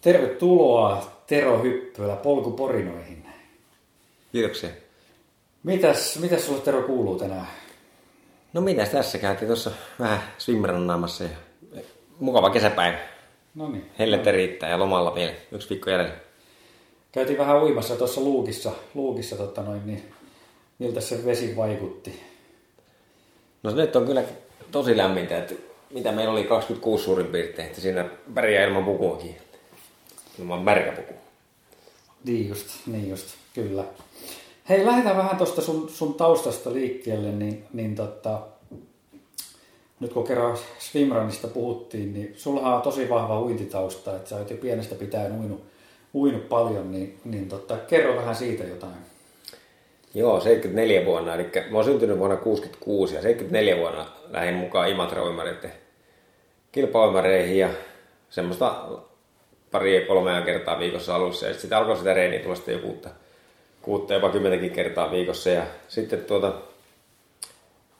Tervetuloa Tero Hyppylä polkuporinoihin. Kiitoksia. Mitäs, mitäs sulle Tero kuuluu tänään? No minä tässä käytiin tuossa vähän swimrannaamassa ja mukava kesäpäivä. No niin. Hellettä riittää ja lomalla vielä yksi viikko jäljellä. Käytiin vähän uimassa tuossa luukissa, luukissa totta noin, niin miltä se vesi vaikutti? No nyt on kyllä tosi lämmintä, että mitä meillä oli 26 suurin piirtein, että siinä pärjää ilman pukuakin. Ilman märkä puku. Niin just, niin just, kyllä. Hei, lähdetään vähän tuosta sun, sun taustasta liikkeelle, niin, niin tota, nyt kun kerran swimrunista puhuttiin, niin sulla on tosi vahva uintitausta, että sä oot jo pienestä pitäen uinut, uinut paljon, niin, niin tota, kerro vähän siitä jotain. Joo, 74 vuonna, eli mä oon syntynyt vuonna 66 ja 74 vuonna lähdin mukaan Imatra-uimareiden kilpauimareihin ja semmoista pari kolmea kertaa viikossa alussa. Ja sitten alkoi sitä reeniä tulla sitten jo kuutta, kuutta jopa kymmentäkin kertaa viikossa. Ja sitten tuota,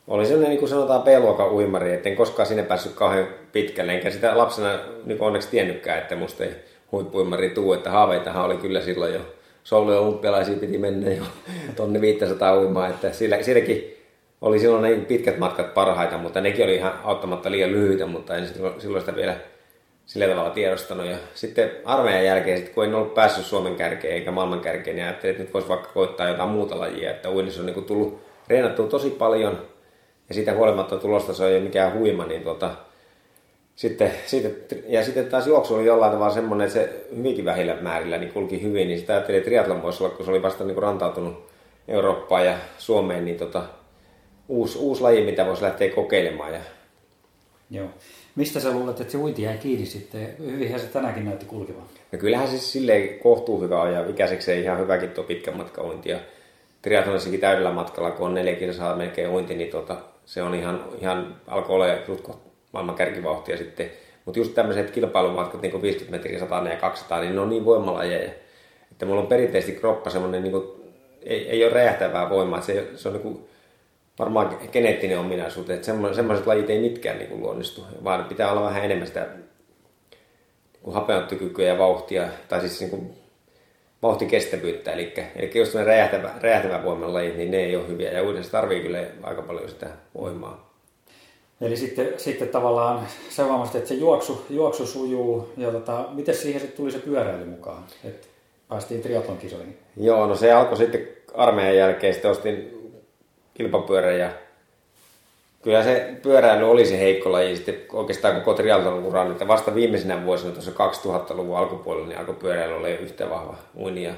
oli sellainen niin kuin sanotaan B-luokan uimari, etten koskaan sinne päässyt kauhean pitkälle, enkä sitä lapsena niin onneksi tiennytkään, että musta ei huippuimari tuu, että haaveitahan oli kyllä silloin jo. Soulu ja olympialaisia piti mennä jo tonni 500 uimaa, että sillä, silläkin oli silloin ne pitkät matkat parhaita, mutta nekin oli ihan auttamatta liian lyhyitä, mutta en silloin sitä vielä sillä tavalla tiedostanut. Ja sitten armeijan jälkeen, sit kun en ollut päässyt Suomen kärkeen eikä maailman kärkeen, niin ajattelin, että nyt voisi vaikka koittaa jotain muuta lajia. Että uinnissa on niin tullut reenattua tosi paljon ja siitä huolimatta tulosta se ei ole mikään huima, niin tuota, sitten, sitten, ja sitten taas juoksu oli jollain tavalla semmoinen, että se hyvinkin vähillä määrillä niin kulki hyvin, niin sitä ajattelin, että triathlon voisi olla, kun se oli vasta niin rantautunut Eurooppaan ja Suomeen, niin tota, uusi, uusi laji, mitä voisi lähteä kokeilemaan. Ja... Joo. Mistä sä luulet, että se uinti jäi kiinni sitten? Hyvinhän se tänäkin näytti kulkevan. No kyllähän siis silleen kohtuu hyvä ajaa. Ikäiseksi ihan hyväkin tuo pitkä matka uinti. Ja triathlonissakin täydellä matkalla, kun on neljä kilsaa melkein uinti, niin tota, se on ihan, ihan alkoi olla jutko maailman kärkivauhtia sitten. Mutta just tämmöiset kilpailumatkat, niin kuin 50 metriä, 100 ja 200, niin ne on niin voimalajeja. Että mulla on perinteisesti kroppa semmoinen, niin kuin, ei, ei ole räjähtävää voimaa. Se, se on niin kuin, varmaan geneettinen ominaisuus, että semmoiset lajit ei mitkään niin kuin luonnistu, vaan pitää olla vähän enemmän sitä niin hapeuttokykyä ja vauhtia, tai siis niin kuin vauhtikestävyyttä, eli, eli jos on räjähtävä, räjähtävä voiman lajit, niin ne ei ole hyviä, ja uudessa tarvii kyllä aika paljon sitä voimaa. Eli sitten, sitten tavallaan se huomasi, että se juoksu, juoksu sujuu, ja tota, miten siihen sitten tuli se pyöräily mukaan, että päästiin triatlon kisoihin? Joo, no se alkoi sitten armeijan jälkeen, sitten ostin kilpapyörän ja kyllä se pyöräily oli se heikko laji sitten oikeastaan koko triathlon että vasta viimeisenä vuosina tuossa 2000-luvun alkupuolella niin alkoi pyöräily olla yhtä vahva uini ja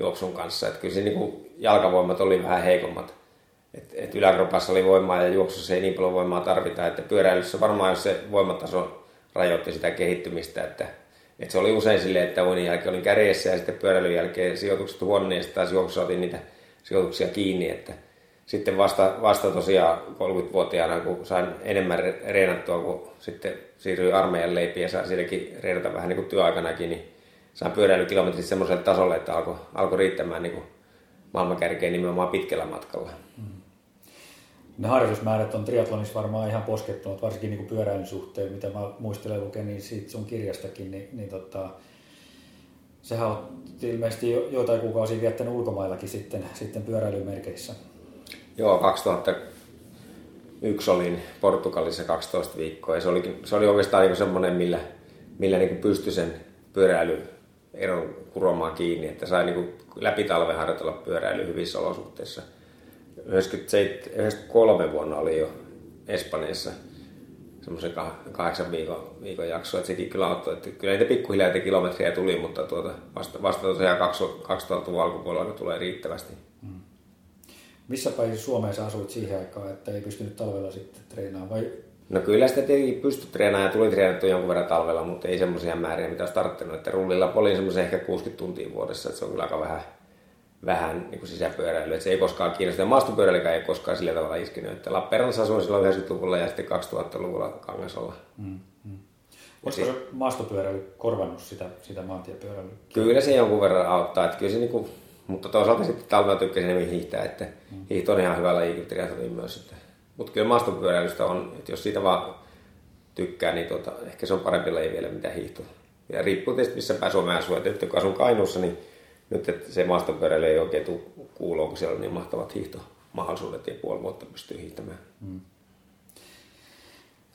juoksun kanssa. Että kyllä se niin jalkavoimat oli vähän heikommat. Et, et yläkropassa oli voimaa ja juoksussa ei niin paljon voimaa tarvita. Että pyöräilyssä varmaan jos se voimataso rajoitti sitä kehittymistä, että, että se oli usein silleen, että uinin jälkeen olin kärjessä ja sitten pyöräilyn jälkeen sijoitukset huono ja taas juoksussa otin niitä sijoituksia kiinni, että sitten vasta, vasta tosiaan 30-vuotiaana, kun sain enemmän reenattua, kun sitten siirryin armeijan leipiin ja sain sielläkin reenata vähän niin kuin työaikanakin, niin sain pyöräilykilometrit semmoiselle tasolle, että alkoi, alkoi riittämään niin kuin maailmankärkeen nimenomaan pitkällä matkalla. Mm. Ne harjoitusmäärät on triatlonissa varmaan ihan poskettunut, varsinkin niin kuin pyöräilyn suhteen, mitä mä muistelen lukenin siitä sun kirjastakin, niin, niin tota, sehän on ilmeisesti jo, joitain kuukausia viettänyt ulkomaillakin sitten, sitten pyöräilymerkeissä. Joo, 2001 olin Portugalissa 12 viikkoa ja se oli, se oli oikeastaan niin semmoinen, millä, millä niin pystyi sen pyöräily eron kuromaan kiinni, että sai niin läpi talven harjoitella pyöräily hyvissä olosuhteissa. 93 vuonna oli jo Espanjassa semmoisen kahdeksan viikon, viikon jakso, että sekin kyllä auttoi. Että kyllä niitä pikkuhiljaa kilometriä tuli, mutta tuota, vasta, vasta tosiaan 2000-luvun alkupuolella tulee riittävästi. Missä päin Suomeen sä asuit siihen aikaan, että ei pystynyt talvella sitten treenaamaan? Vai... No kyllä sitä tietenkin pystyi treenaamaan ja tuli treenattu jonkun verran talvella, mutta ei semmoisia määriä, mitä olisi tarttunut. Että rullilla oli semmoisen ehkä 60 tuntia vuodessa, että se on kyllä aika vähän, vähän niin kuin sisäpyöräily. Että se ei koskaan kiinnosta. Ja maastopyöräilykään ei koskaan sillä tavalla iskenyt. Että Lappeenrannassa asuin silloin 90-luvulla ja sitten 2000-luvulla Kangasolla. Mm, mm. Olisiko se maastopyöräily korvannut sitä, sitä maantiepyöräilyä? Kyllä se jonkun verran auttaa. Että kyllä se niin kuin mutta toisaalta sitten talvella tykkäsin enemmän hiihtää, että hiihto on ihan hyvä laji triathlonin myös. Että. Mutta kyllä maastopyöräilystä on, että jos siitä vaan tykkää, niin tota, ehkä se on parempi laji vielä mitä hiihto. Ja riippuu tietysti missä päin Suomea asuu. Että kun asun Kainuussa, niin nyt että se maastopyöräily ei oikein tule kuuloon, kun siellä on niin mahtavat hiihtomahdollisuudet ja puoli vuotta pystyy hiihtämään. Mm.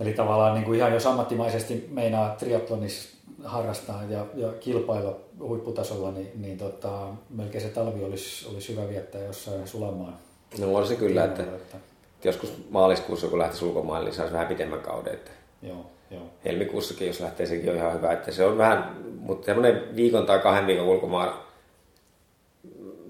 Eli tavallaan niin kuin ihan jos ammattimaisesti meinaa triathlonissa harrastaa ja, ja kilpailla huipputasolla, niin, niin tota, melkein se talvi olisi, olisi hyvä viettää jossain sulamaan. No on se kyllä, että, että, joskus maaliskuussa kun lähtisi ulkomaille, niin saisi vähän pitemmän kauden. Että joo, joo. Helmikuussakin, jos lähtee, sekin on ihan hyvä. Että se on vähän, mutta semmoinen viikon tai kahden viikon ulkomaan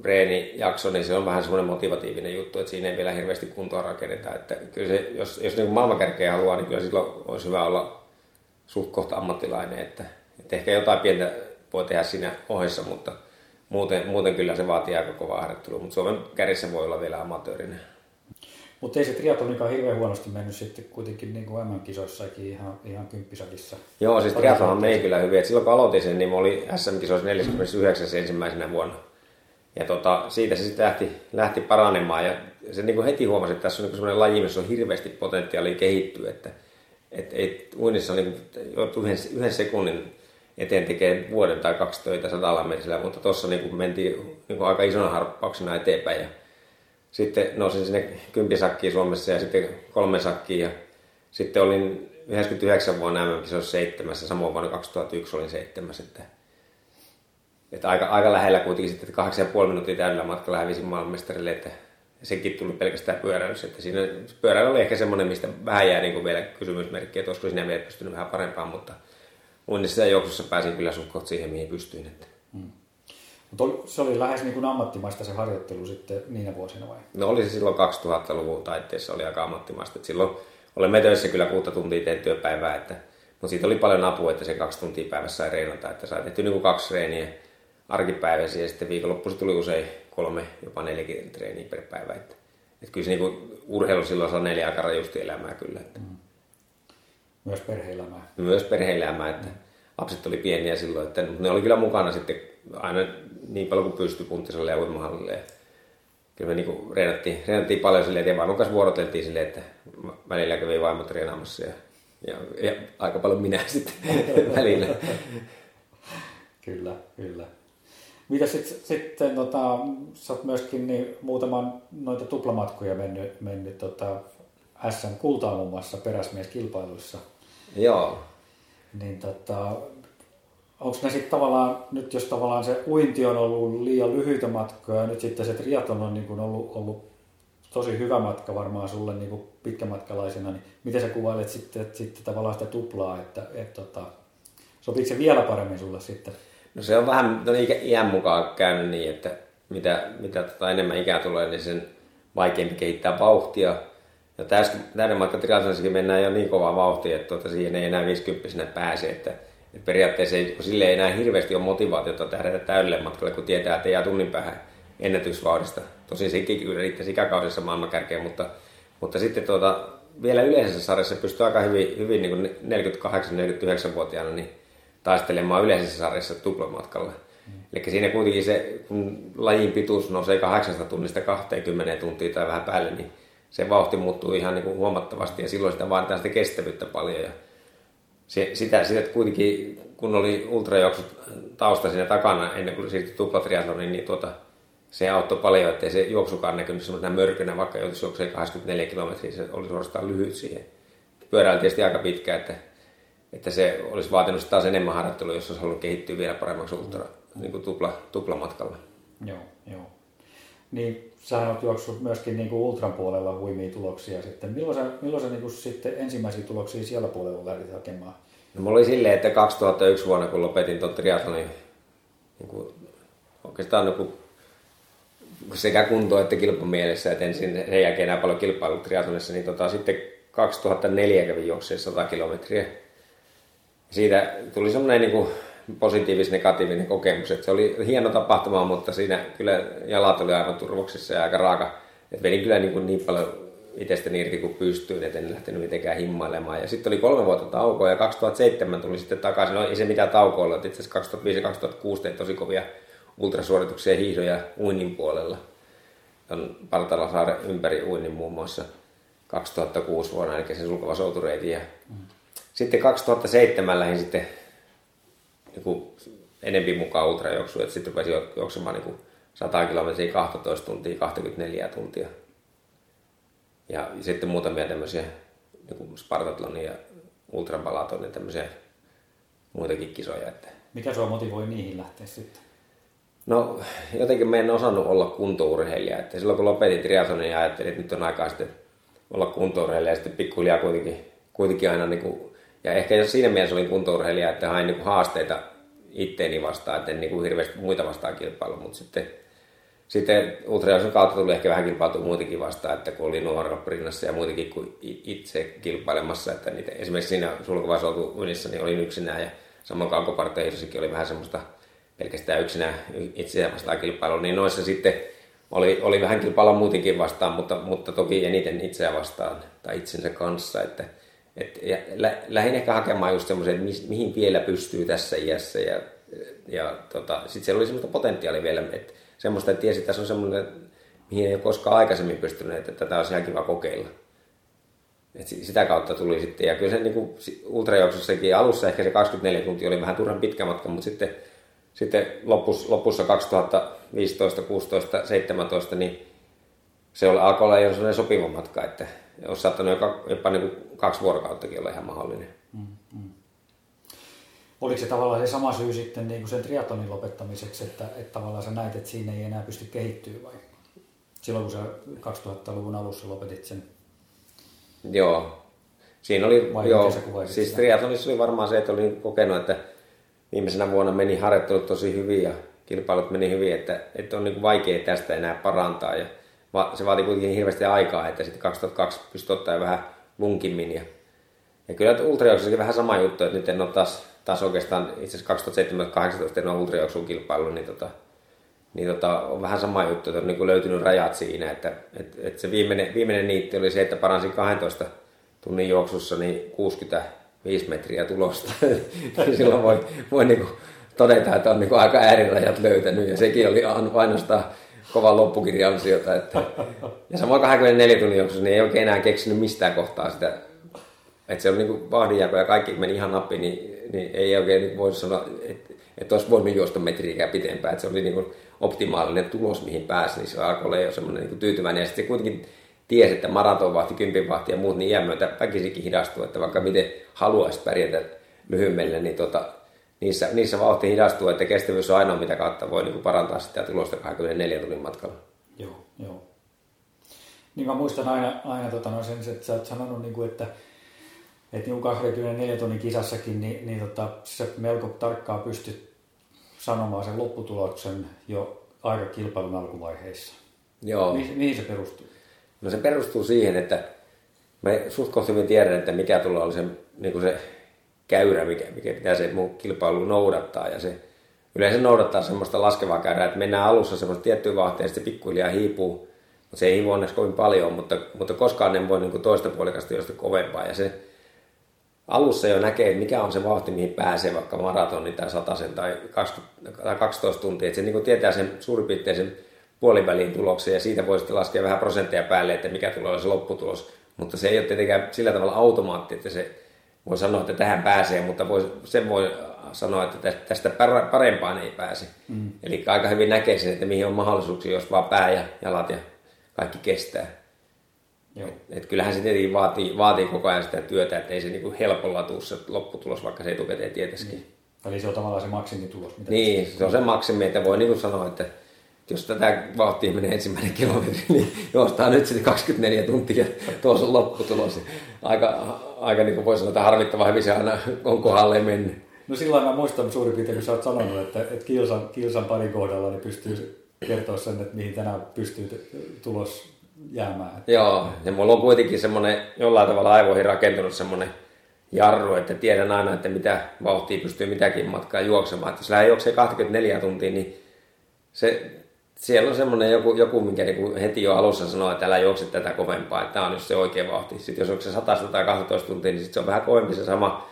reenijakso, niin se on vähän semmoinen motivatiivinen juttu, että siinä ei vielä hirveästi kuntoa rakenneta. Että kyllä se, jos, jos niin maailmankärkeä haluaa, niin kyllä silloin olisi hyvä olla suht kohta ammattilainen, että, että ehkä jotain pientä voi tehdä siinä ohessa, mutta muuten, muuten kyllä se vaatii aika kovaa harjoittelua, mutta Suomen kärjessä voi olla vielä amatöörinen. Mutta ei se triathlonikaan hirveän huonosti mennyt sitten kuitenkin niin kuin MM-kisoissakin ihan, ihan kymppisakissa. Joo, siis triathlon meni kyllä hyvin. Et silloin kun aloitin sen, niin mä olin SM-kisoissa 49 ensimmäisenä vuonna. Ja tota, siitä se sitten lähti, lähti paranemaan. Ja se niin kuin heti huomasi, että tässä on niin semmoinen laji, missä on hirveästi potentiaalia kehittyä, että et, et, uinnissa niin yhden, yhden sekunnin eteen tekee vuoden tai kaksi töitä sadalla metrillä, mutta tuossa niin mentiin niin kuin aika isona harppauksena eteenpäin. Ja sitten nousin sinne kympisakkiin Suomessa ja sitten kolme sakkiin. Ja sitten olin 99 vuonna MM-kisoissa seitsemässä, samoin vuonna 2001 olin seitsemäs, että että aika, aika lähellä kuitenkin sitten, että kahdeksan ja puoli minuuttia täydellä matkalla hävisin maailmanmestarille, että sekin tuli pelkästään pyöräilyssä. Että siinä pyöräily oli ehkä semmoinen, mistä vähän jää niin kuin vielä kysymysmerkki, että olisiko sinä vielä pystynyt vähän parempaan, mutta uinnissa ja juoksussa pääsin kyllä suht siihen, mihin pystyin. Että. Hmm. Mutta se oli lähes niin kuin ammattimaista se harjoittelu sitten niinä vuosina vai? No oli se silloin 2000-luvun taitteessa oli aika ammattimaista. Et silloin olemme töissä kyllä kuutta tuntia tein työpäivää, että, mutta siitä oli paljon apua, että se kaksi tuntia päivässä sai reenata, että sai tehty niin kuin kaksi treeniä arkipäiväisiä ja sitten viikonloppuisin tuli usein kolme, jopa neljäkin treeniä per päivä. Että, että kyllä se niin urheilu silloin saa neljä aika rajusti elämää kyllä. Että. Mm. Myös perheelämää. Myös perheelämää, että mm. lapset oli pieniä silloin, että ne oli kyllä mukana sitten aina niin paljon kuin pystyi punttiselle ja uimahallille. Ja kyllä me niin reenattiin, reenattiin paljon silleen, että vaimon kanssa vuoroteltiin silleen, että välillä kävi vaimot reenaamassa ja, ja, ja aika paljon minä sitten välillä. Kyllä, kyllä. Mitä sitten, sitten tota, sä oot myöskin niin, muutaman noita tuplamatkoja mennyt, mennyt tota, SM kultaa muun muassa peräsmieskilpailuissa. Joo. Niin tota, onko ne sitten tavallaan, nyt jos tavallaan se uinti on ollut liian lyhyitä matkoja ja nyt sitten se triathlon on niin kuin ollut, ollut tosi hyvä matka varmaan sulle niin kuin pitkämatkalaisena, niin miten sä kuvailet sitten, että sitten tavallaan sitä tuplaa, että, että, että sopiiko se vielä paremmin sulle sitten? No se on vähän no ikä, iän mukaan käynyt niin, että mitä, mitä tota enemmän ikää tulee, niin sen vaikeampi kehittää vauhtia. Ja täyden matka triathlonissakin mennään jo niin kovaa vauhtia, että tuota, siihen ei enää 50 pääse. Että, että periaatteessa ei, sille ei enää hirveästi ole motivaatiota tähdätä täydelle matkalle, kun tietää, että jää tunnin päähän ennätysvauhdista. Tosin sekin kyllä riittäisi ikäkaudessa maailmankärkeen, mutta, mutta sitten tuota, vielä yleisessä sarjassa pystyy aika hyvin, hyvin niin 48-49-vuotiaana niin taistelemaan yleisessä sarjassa tuplamatkalla. Mm. Eli siinä kuitenkin se, kun lajin pituus nousee 8 tunnista 20 tuntia tai vähän päälle, niin se vauhti muuttuu ihan niin kuin huomattavasti ja silloin sitä vaaditaan sitä kestävyyttä paljon. Ja se, sitä, sitä kuitenkin, kun oli ultrajuoksut tausta siinä takana ennen kuin siirtyi tuplatriathloniin, niin tuota, se auttoi paljon, ettei se juoksukaan näkynyt semmoisena mörkönä, vaikka joutuisi juoksee 24 kilometriä, se oli suorastaan lyhyt siihen. Pyöräili tietysti aika pitkä, että että se olisi vaatinut taas enemmän harjoittelua, jos olisi halunnut kehittyä vielä paremmaksi ultra, niin kuin tupla, tuplamatkalla. Joo, joo. Niin sähän olet juoksut myöskin niin kuin ultran puolella huimia tuloksia sitten. Milloin sä, milloin sä niin kuin sitten ensimmäisiä tuloksia siellä puolella lähdit hakemaan? No mulla oli silleen, että 2001 vuonna kun lopetin tuon triathlonin, niin kuin, oikeastaan niin kuin, sekä kunto että kilpamielessä, että ensin sen jälkeen enää paljon kilpailut triathlonissa, niin tota, sitten 2004 kävin juokseen 100 kilometriä siitä tuli semmoinen niin positiivis-negatiivinen kokemus, että se oli hieno tapahtuma, mutta siinä kyllä jalat oli aivan turvoksissa ja aika raaka. Että vedin kyllä niin, kuin niin paljon itsestäni irti kuin pystyin, että en lähtenyt mitenkään himmailemaan. Ja sitten oli kolme vuotta taukoa ja 2007 tuli sitten takaisin. No ei se mitään taukoa ollut, itse asiassa 2005 ja 2006 tein tosi kovia ultrasuorituksia hiihdoja uinnin puolella. On Partalasaaren ympäri uinnin muun muassa 2006 vuonna, eli se sulkava soutureiti. Ja mm sitten 2007 lähdin sitten niin kuin enempi mukaan ultrajuoksuun, että sitten rupesi juoksemaan niin kuin 100 kilometriä 12 tuntia, 24 tuntia. Ja sitten muutamia tämmöisiä niin kuin Spartatlonin ja ultrabalatonin tämmöisiä muitakin kisoja. Että... Mikä sua motivoi niihin lähteä sitten? No jotenkin mä en osannut olla kuntourheilija. Että silloin kun lopetin triatlonin ja ajattelin, että nyt on aikaa sitten olla kuntourheilija ja sitten pikkuhiljaa kuitenkin, kuitenkin aina niin kuin, ja ehkä jos siinä mielessä olin kuntourheilija, että hain niin kuin haasteita itteeni vastaan, että en niin kuin hirveästi muita vastaan kilpailu, mutta sitten sitten ultrajuoksun kautta tuli ehkä vähän kilpailtu muitakin vastaan, että kun oli rinnassa ja muitakin kuin itse kilpailemassa, että niitä, esimerkiksi siinä sulkuvaiheessa oltu unissa, niin olin yksinään ja samoin kaukoparteihissakin oli vähän semmoista pelkästään yksinään itseään vastaan kilpailu, niin noissa sitten oli, oli vähän kilpailla muutenkin vastaan, mutta, mutta toki eniten itseä vastaan tai itsensä kanssa, että et, ja lä, lähdin ehkä hakemaan just semmoisen, mihin vielä pystyy tässä iässä ja, ja tota, sitten siellä oli semmoista potentiaalia vielä, että semmoista, että tiesi, että tässä on semmoinen, mihin ei ole koskaan aikaisemmin pystynyt, että tätä olisi ihan kiva kokeilla. Et sitä kautta tuli sitten, ja kyllä se niin ultrajuoksussakin alussa ehkä se 24 tuntia oli vähän turhan pitkä matka, mutta sitten, sitten lopussa, lopussa 2015, 16, 17, niin se oli, alkoi olla jo sellainen sopiva matka, että olisi saattanut jopa, jopa niin kuin kaksi vuorokauttakin olla ihan mahdollinen. Mm, mm. Oliko se tavallaan se sama syy sitten niin kuin sen triatlonin lopettamiseksi, että, että tavallaan sä näit, että siinä ei enää pysty kehittyä vai silloin kun sä 2000-luvun alussa lopetit sen? Joo. Siinä oli, vai joo, siis sitä? triathlonissa oli varmaan se, että olin kokenut, että viimeisenä vuonna meni harjoittelut tosi hyvin ja kilpailut meni hyvin, että, että on niin vaikea tästä enää parantaa ja se vaati kuitenkin hirveästi aikaa, että sitten 2002 pystyi ottaa vähän lunkimmin ja, ja kyllä ultrajuoksussakin vähän sama juttu, että nyt en ole taas taas oikeastaan itse asiassa 2017-2018 en ole ultrajuoksuun kilpailu, niin, tota, niin tota, on vähän sama juttu, että on niin löytynyt rajat siinä, että et, et se viimeinen, viimeinen niitti oli se, että paransin 12 tunnin juoksussa niin 65 metriä tulosta. silloin voi, voi niin kuin todeta, että on niin aika äärirajat löytänyt ja sekin oli ainoastaan kovan loppukirjan ansiota. Että, ja samoin 24 tunnin juoksussa niin ei oikein enää keksinyt mistään kohtaa sitä että se on niin vahdinjako ja kaikki meni ihan nappiin, niin, niin ei oikein niin voi sanoa, että, että olisi voinut juosta metriikään pitempään. Että se oli niin optimaalinen tulos, mihin pääsi, niin se alkoi olla jo semmoinen niin tyytyväinen. Ja sitten kuitenkin tiesi, että maratonvahti, kympinvahti ja muut, niin iän myötä väkisikin hidastuu, että vaikka miten haluaisi pärjätä lyhyemmille, niin tota, niissä, niissä vauhti hidastuu, että kestävyys on ainoa, mitä kautta voi niin kuin parantaa sitä tulosta 24 tunnin matkalla. Joo, joo. Niin mä muistan aina, aina tota, no sen, että sä oot sanonut, niin kuin, että että niin 24 tunnin kisassakin, niin, niin tota, se melko tarkkaa pystyt sanomaan sen lopputuloksen jo aika kilpailun alkuvaiheissa. Joo. Mihin, mihin se perustuu? No se perustuu siihen, että me suht hyvin tiedän, että mikä tulee olla se, niin kuin se käyrä, mikä, mikä pitää se mun kilpailu noudattaa. Ja se yleensä noudattaa semmoista laskevaa käyrää, että mennään alussa semmoista tiettyä vahtia ja sitten pikkuhiljaa hiipuu. Mutta se ei hiipu onneksi kovin paljon, mutta, mutta koskaan en voi niin kuin toista puolikasta josta kovempaa. Ja se, alussa jo näkee, mikä on se vauhti, mihin pääsee vaikka maratonin tai sataisen tai 20, tai 12 tuntia. Että se niin tietää sen suurin piirtein sen puolivälin tuloksen ja siitä voi sitten laskea vähän prosentteja päälle, että mikä tulee se lopputulos. Mutta se ei ole tietenkään sillä tavalla automaatti, että se voi sanoa, että tähän pääsee, mutta voi, sen voi sanoa, että tästä parempaan ei pääse. Mm. Eli aika hyvin näkee sen, että mihin on mahdollisuuksia, jos vaan pää ja jalat ja kaikki kestää. Joo. Et, et kyllähän se tietenkin vaatii, vaatii koko ajan sitä työtä, että ei se niinku helpolla tule se lopputulos, vaikka se etukäteen tietäisikin. Niin. Eli se on tavallaan se maksimitulos. Mitä niin, se on se maksimi, että voi niinku sanoa, että jos tätä vauhtia menee ensimmäinen kilometri, niin juostaa nyt sitten 24 tuntia tuossa on lopputulos. Aika, aika niin kuin voi sanoa, että harmittava hyvin se aina on kohdalle mennyt. No silloin mä muistan suurin piirtein, kun sä oot sanonut, että, että kilsan, kilsan parin kohdalla niin pystyy kertoa sen, että mihin tänään pystyy tulos jäämään. Joo, ja mulla on kuitenkin semmoinen jollain tavalla aivoihin rakentunut semmoinen jarru, että tiedän aina, että mitä vauhtia pystyy mitäkin matkaa juoksemaan. Että jos lähden juoksee 24 tuntia, niin se, siellä on semmoinen joku, joku minkä niin heti jo alussa sanoo, että älä juokse tätä kovempaa, että tämä on just se oikea vauhti. Sitten jos onko se 100 tai 12 tuntia, niin sit se on vähän kovempi se sama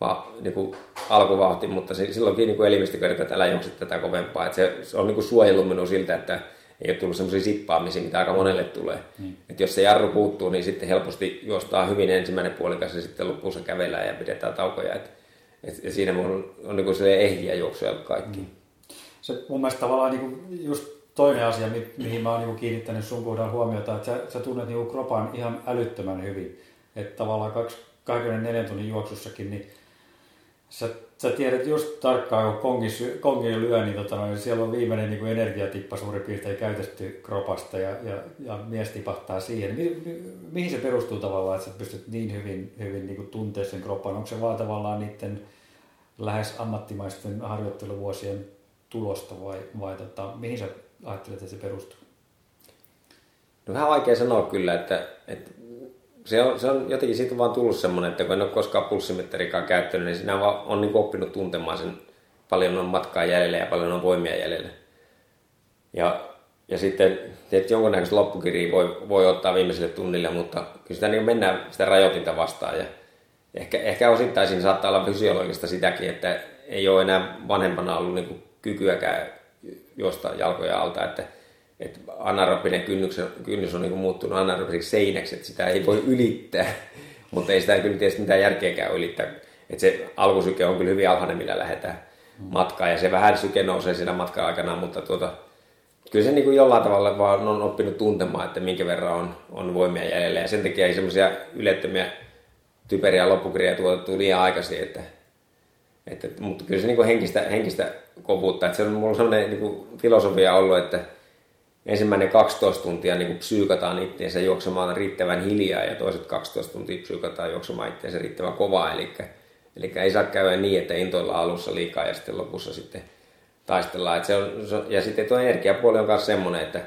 va, niin kuin alkuvauhti, mutta se, silloinkin niin elimistö kertoo, että älä juokse tätä kovempaa. Että se, se on niin kuin suojellut minua siltä, että ei ole tullut semmoisia sippaamisia, mitä aika monelle tulee. Mm. Et jos se jarru puuttuu, niin sitten helposti juostaa hyvin ensimmäinen puolikas ja sitten lopussa kävellään ja pidetään taukoja. Et, Et, ja siinä on, on niin kuin ehjiä juoksuja kaikki. Mm. Se mun mielestä tavallaan niin kuin just toinen asia, mi- mihin mä oon niin kiinnittänyt sun kohdalla huomiota, että sä, sä tunnet niin kropan ihan älyttömän hyvin. Että tavallaan 24 tunnin juoksussakin, niin sä, sä tiedät just tarkkaan, kun kongi, kongi lyö, niin, tota, niin siellä on viimeinen niin kuin energiatippa suurin piirtein käytetty kropasta ja, ja, ja mies tipahtaa siihen. Mi, mi, mihin se perustuu tavallaan, että sä pystyt niin hyvin, hyvin niin tuntea sen kropan? Onko se vaan tavallaan niiden lähes ammattimaisten harjoitteluvuosien tulosta vai, vai tota, mihin sä ajattelet, että se perustuu? No vähän vaikea sanoa kyllä, että, että se on, se on jotenkin siitä vaan tullut semmoinen, että kun en ole koskaan pulssimitterikaan käyttänyt, niin siinä on, on niin oppinut tuntemaan sen, paljon on matkaa jäljellä ja paljon on voimia jäljellä. Ja, ja sitten tietysti jonkunnäköistä loppukirjaa voi, voi ottaa viimeiselle tunnille, mutta kyllä sitä niin mennään sitä rajoitinta vastaan. Ja ehkä, ehkä osittain siinä saattaa olla fysiologista sitäkin, että ei ole enää vanhempana ollut niin kykyäkään juosta jalkoja alta, että että anaerobinen kynnys, kynnys on niin kuin muuttunut anaerobiseksi seinäksi, että sitä ei voi ylittää, mutta ei sitä kyllä tietysti mitään järkeäkään ylittää. Että se alkusyke on kyllä hyvin alhainen, millä lähdetään matkaan, ja se vähän syke nousee siinä matkan aikana, mutta tuota, kyllä se niin kuin jollain tavalla vaan on oppinut tuntemaan, että minkä verran on, on voimia jäljellä, ja sen takia ei semmoisia ylettömiä typeriä loppukirjoja tuotettu liian aikaisin, että, että, mutta kyllä se niin kuin henkistä, henkistä kovuutta, että se on mulla sellainen niin kuin filosofia ollut, että ensimmäinen 12 tuntia niin psyykataan itseensä juoksemaan riittävän hiljaa ja toiset 12 tuntia psyykataan juoksemaan itseensä riittävän kovaa. Eli, eli ei saa käydä niin, että intoilla alussa liikaa ja sitten lopussa sitten taistellaan. Et se on, ja sitten tuo energiapuoli on myös semmoinen, että,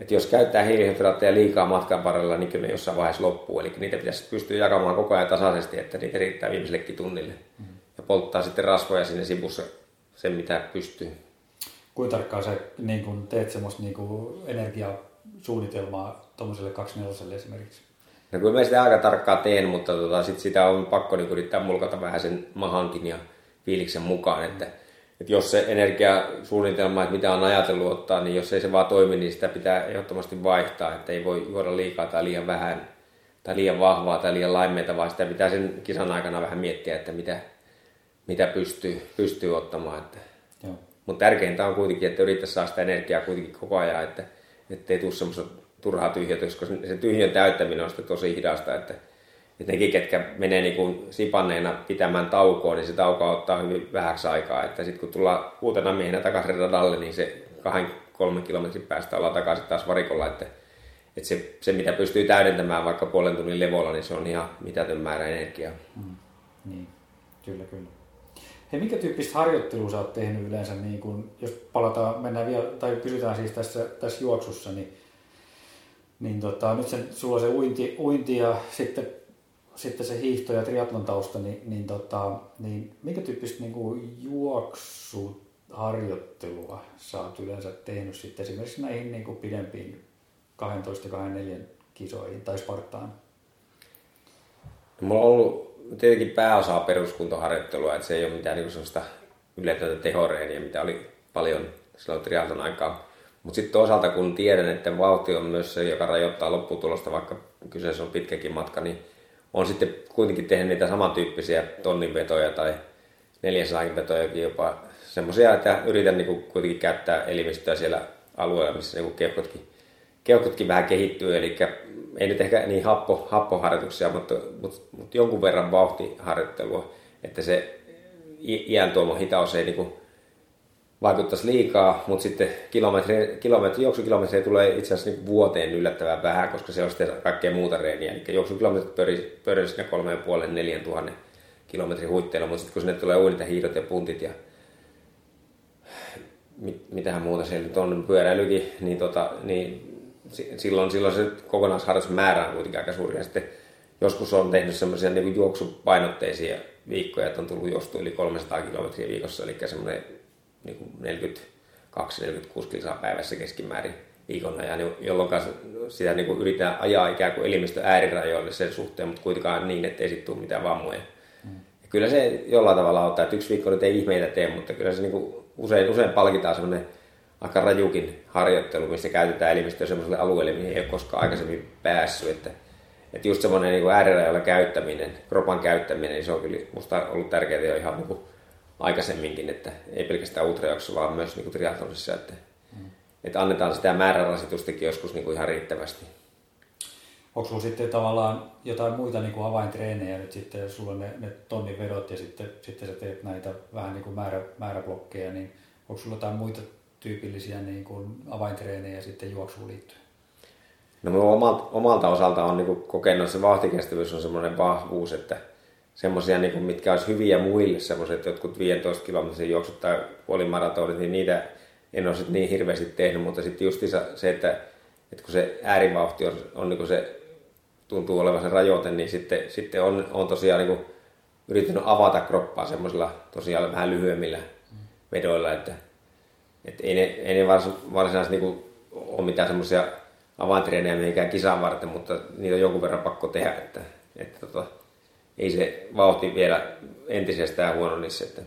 että jos käyttää hiilihydraatteja liikaa matkan varrella, niin kyllä ne jossain vaiheessa loppuu. Eli niitä pitäisi pystyä jakamaan koko ajan tasaisesti, että niitä riittää viimeisellekin tunnille. Mm. Ja polttaa sitten rasvoja sinne sivussa sen, mitä pystyy kuinka tarkkaan sä niin kun teet semmoista niin kun energiasuunnitelmaa tuommoiselle 24 esimerkiksi? No kyllä mä sitä aika tarkkaan teen, mutta tota, sit sitä on pakko niin yrittää mulkata vähän sen mahankin ja fiiliksen mukaan, että, että jos se energiasuunnitelma, että mitä on ajatellut ottaa, niin jos ei se vaan toimi, niin sitä pitää ehdottomasti vaihtaa, että ei voi juoda liikaa tai liian vähän tai liian vahvaa tai liian laimeita, vaan sitä pitää sen kisan aikana vähän miettiä, että mitä, mitä pystyy, pystyy ottamaan. Että Joo. Mutta tärkeintä on kuitenkin, että yrittäisi saada sitä energiaa kuitenkin koko ajan, että ei tule semmoista turhaa tyhjötä, koska se tyhjön täyttäminen on sitten tosi hidasta, että, että nekin, ketkä menee niin kuin sipanneena pitämään taukoa, niin se tauko ottaa hyvin vähäksi aikaa, että sitten kun tullaan uutena miehenä takaisin radalle, niin se kahden, kolmen kilometrin päästä ollaan takaisin taas varikolla, että, että se, se, mitä pystyy täydentämään vaikka puolen tunnin levolla, niin se on ihan mitätön määrä energiaa. Mm, niin, kyllä, kyllä. Hei, minkä tyyppistä harjoittelua sä oot tehnyt yleensä, niin kun, jos palataan, mennään vielä, tai pysytään siis tässä, tässä juoksussa, niin, niin tota, nyt sen, sulla on se uinti, uinti ja sitten, sitten se hiihto ja triatlon tausta, niin, niin, tota, niin minkä tyyppistä niin kuin juoksuharjoittelua sä oot yleensä tehnyt sitten esimerkiksi näihin niin kuin pidempiin 12 24 kisoihin tai Spartaan? Mulla on ollut tietenkin pääosaa peruskuntoharjoittelua, että se ei ole mitään niin sellaista yletöntä tehoreeniä, mitä oli paljon silloin triatlon aikaa. Mutta sitten toisaalta kun tiedän, että vauhti on myös se, joka rajoittaa lopputulosta, vaikka kyseessä on pitkäkin matka, niin on sitten kuitenkin tehnyt niitä samantyyppisiä tonninvetoja tai 400 vetojakin jopa semmoisia, että yritän niin kuitenkin käyttää elimistöä siellä alueella, missä niin keuhkotkin, keuhkotkin vähän kehittyy, eli ei nyt ehkä niin happo, happoharjoituksia, mutta, mutta, mutta jonkun verran vauhtiharjoittelua, että se iän tuoma hitaus ei niin vaikuttaisi liikaa, mutta sitten kilometri, kilometri, juoksukilometriä tulee itse asiassa niin vuoteen yllättävän vähän, koska se on sitten kaikkea muuta reeniä. Eli juoksukilometrit pyörii, sinne 3,5-4 tuhannen kilometrin huitteilla, mutta sitten kun sinne tulee uunit ja hiidot ja puntit ja mit, mitähän muuta siellä nyt on, pyöräilykin, niin, tota, niin silloin, silloin se määrä on kuitenkin aika suuri. Ja sitten joskus on tehnyt semmoisia niin juoksupainotteisia viikkoja, että on tullut juostu yli 300 kilometriä viikossa, eli semmoinen niin 42-46 kilsaa päivässä keskimäärin viikon ajan, jolloin sitä niin kuin yritetään ajaa ikään kuin elimistö äärirajoille sen suhteen, mutta kuitenkaan niin, että ei sitten tule mitään vammoja. Mm. Ja kyllä se jollain tavalla auttaa, että yksi viikko nyt ei ihmeitä tee, mutta kyllä se niin kuin usein, usein palkitaan semmoinen aika rajukin harjoittelu, missä käytetään elimistöä sellaiselle alueelle, mihin ei ole koskaan aikaisemmin päässyt. Että, että just semmoinen niin äärirajalla käyttäminen, kropan käyttäminen, niin se on kyllä musta ollut tärkeää jo ihan niin kuin aikaisemminkin, että ei pelkästään ultrajuoksussa, vaan myös niin kuin triathlonissa, että, mm. että annetaan sitä määrärasitustakin joskus niin kuin ihan riittävästi. Onko sulla sitten tavallaan jotain muita niin kuin avaintreenejä nyt sitten, jos sulla on ne, ne tonnin vedot ja sitten, sitten sä teet näitä vähän niin kuin määrä, määräblokkeja, niin onko sulla jotain muita tyypillisiä niin kuin avaintreenejä sitten juoksuun liittyen? No omalta, omalta osalta on niin kokenut, että se vauhtikestävyys on semmoinen vahvuus, että semmoisia, niin mitkä olisi hyviä muille, semmoiset jotkut 15 kilometrin juoksut tai puolimaratonit, niin niitä en ole sit niin hirveästi tehnyt, mutta sitten just se, että, että kun se äärivauhti on, on niin se tuntuu olevan se rajoite, niin sitten, sitten on, on tosiaan niin yrittänyt avata kroppaa semmoisilla tosiaan vähän lyhyemmillä vedoilla, että, että ei ne, ei ne vars, varsinaisesti niin ole mitään semmoisia avaintreenejä mihinkään kisan varten, mutta niitä on jonkun verran pakko tehdä, että, että tota, ei se vauhti vielä entisestään huono niissä. Että.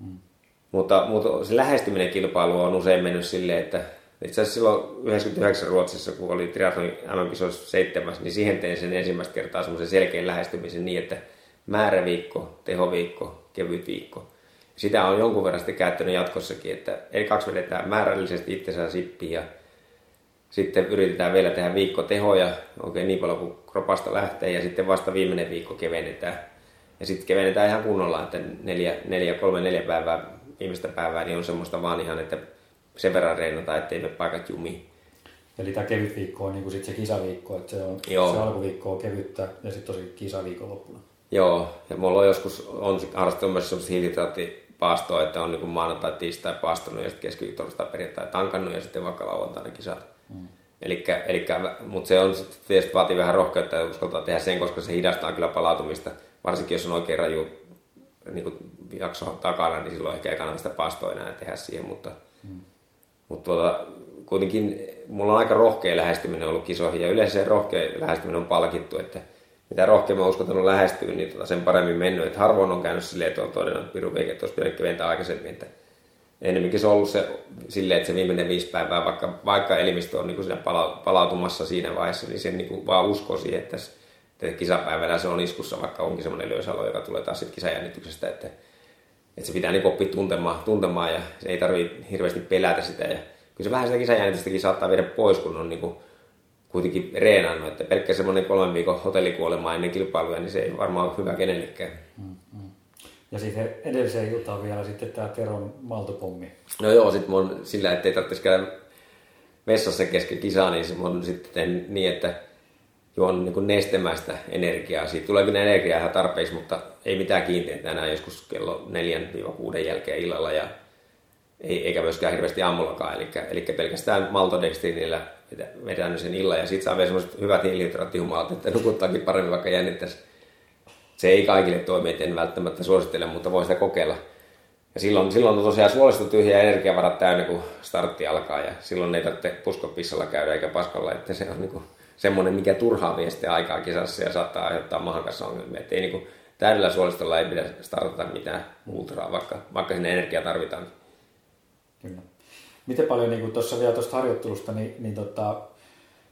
Mm. Mutta, mutta se lähestyminen kilpailu on usein mennyt silleen, että itse asiassa silloin 99 Ruotsissa, kun oli triathlonin mm 7, niin siihen tein sen ensimmäistä kertaa semmoisen selkeän lähestymisen niin, että määräviikko, tehoviikko, kevyt viikko. Sitä on jonkun verran sitten käyttänyt jatkossakin, että kaksi vedetään määrällisesti itsensä sippiin ja sitten yritetään vielä tehdä viikko tehoja, oikein niin paljon kuin kropasta lähtee, ja sitten vasta viimeinen viikko kevennetään. Ja sitten kevennetään ihan kunnolla, että neljä, neljä, kolme, neljä päivää, viimeistä päivää, niin on semmoista vaan ihan, että sen verran reenata, ettei me paikat jumi. Eli tämä kevyt viikko on niin kuin sit se kisaviikko, että se, on, Joo. se alkuviikko on kevyttä ja sitten tosi kisaviikon loppuna. Joo, ja mulla on joskus on harrastunut myös semmoista hiilitraattipaastoa, että on niin maanantai, tiistai paastunut ja sitten keskiviikko, perjantai tankannut ja sitten vaikka lauantaina kisat. Mm. Elikkä, elikkä, mutta se on tietysti vaatii vähän rohkeutta ja uskaltaa tehdä sen, koska se hidastaa kyllä palautumista. Varsinkin jos on oikein raju niin kuin jakso takana, niin silloin ehkä ei kannata sitä paastoa enää tehdä siihen. Mutta, mm. mutta tuota, kuitenkin mulla on aika rohkea lähestyminen ollut kisoihin ja yleensä se rohkea lähestyminen on palkittu, että mitä rohkeammin uskaltanut lähestyä, niin tuota sen paremmin mennyt. Että harvoin on käynyt silleen, että on todennut, että piru että olisi pitänyt keventää aikaisemmin, että enemmänkin se on ollut se silleen, että se viimeinen viisi päivää, vaikka, vaikka elimistö on niin siinä pala, palautumassa siinä vaiheessa, niin se niin kuin vaan uskoo siihen, että, että kisapäivänä se on iskussa, vaikka onkin semmoinen löysalo, joka tulee taas sitten kisajännityksestä, että, että se pitää niin oppia tuntemaan, tuntemaan ja se ei tarvitse hirveästi pelätä sitä. Ja kyllä se vähän sitä kisajännitystäkin saattaa viedä pois, kun on niin kuin kuitenkin reenannut, että pelkkä semmoinen kolmen viikon hotellikuolema ennen kilpailuja, niin se ei varmaan ole hyvä kenellekään. Mm, mm. Ja sitten edelliseen iltaan vielä sitten tämä Teron maltopommi. No joo, sitten mun sillä, ettei tarvitsisi käydä vessassa kesken kisaa, niin mun sitten niin, että juon niin nestemäistä energiaa. Siitä tulee kyllä energiaa ihan tarpeeksi, mutta ei mitään kiinteitä enää joskus kello 4-6 jälkeen illalla ja ei, eikä myöskään hirveästi aamullakaan. Eli, eli pelkästään maltodextrinillä vedän sen illan ja sitten saa vielä semmoiset hyvät hiilihydraattihumalat, että nukuttaakin paremmin vaikka jännittäisi se ei kaikille toimi, en välttämättä suosittele, mutta voi sitä kokeilla. Ja silloin, silloin on tosiaan suolisto tyhjä energiavarat täynnä, kun startti alkaa ja silloin ei tarvitse puskopissalla käydä eikä paskalla, että se on niin kuin semmoinen, mikä turhaa viestiä aikaa kisassa ja saattaa aiheuttaa mahan kanssa ongelmia. Että ei niin kuin, täydellä suolistolla ei pidä startata mitään ultraa, vaikka, vaikka sinne energiaa tarvitaan. Kyllä. Miten paljon niin tuossa vielä tuosta harjoittelusta, niin, niin tota,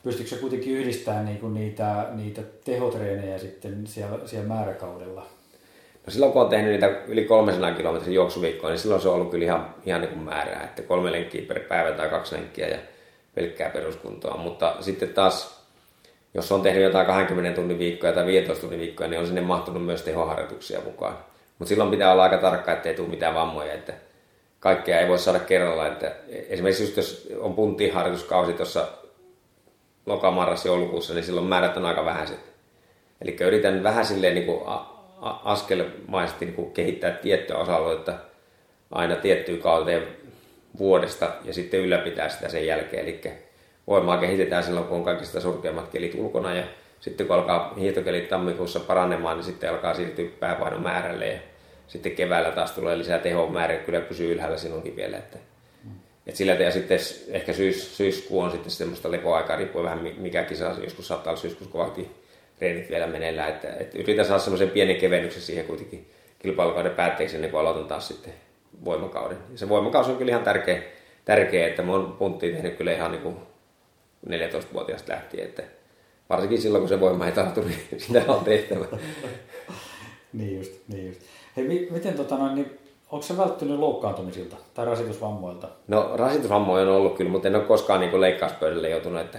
pystyykö se kuitenkin yhdistämään niinku niitä, niitä tehotreenejä sitten siellä, siellä määräkaudella? No silloin kun on tehnyt niitä yli 300 kilometrin juoksuviikkoa, niin silloin se on ollut kyllä ihan, ihan niin kuin määrää, että kolme lenkkiä per päivä tai kaksi lenkkiä ja pelkkää peruskuntoa. Mutta sitten taas, jos on tehnyt jotain 20 tunnin viikkoja tai 15 tunnin viikkoja, niin on sinne mahtunut myös tehoharjoituksia mukaan. Mutta silloin pitää olla aika tarkka, ettei tule mitään vammoja, että kaikkea ei voi saada kerralla. Että esimerkiksi just jos on punttiharjoituskausi tuossa lokamarras joulukuussa, niin silloin määrät on aika vähäiset. Eli yritän vähän silleen niin kuin askelmaisesti niin kuin kehittää tiettyä osa-aluetta aina tiettyyn kauteen vuodesta ja sitten ylläpitää sitä sen jälkeen. Eli voimaa kehitetään silloin, kun on kaikista surkeimmat kelit ulkona ja sitten kun alkaa hiihtokelit tammikuussa paranemaan, niin sitten alkaa siirtyä pääpainon määrälle ja sitten keväällä taas tulee lisää tehon määrä, kyllä pysyy ylhäällä sinunkin vielä. Että et sillä ja sitten ehkä syys, syyskuu on sitten semmoista lepoaikaa, riippuen vähän mikä kisa, joskus saattaa olla syyskuussa kovakin reenit vielä meneillään. Että, et yritän saada semmoisen pienen kevennyksen siihen kuitenkin kilpailukauden päätteeksi ennen kuin aloitan taas sitten voimakauden. Ja se voimakausi on kyllä ihan tärkeä, tärkeä että mä oon punttiin tehnyt kyllä ihan niin kuin 14-vuotiaasta lähtien, että varsinkin silloin, kun se voima ei tartu, niin sitä on tehtävä. niin just, niin just. Hei, mi- miten tota noin, niin onko se välttynyt loukkaantumisilta tai rasitusvammoilta? No rasitusvammoja on ollut kyllä, mutta en ole koskaan niin leikkauspöydälle joutunut, että,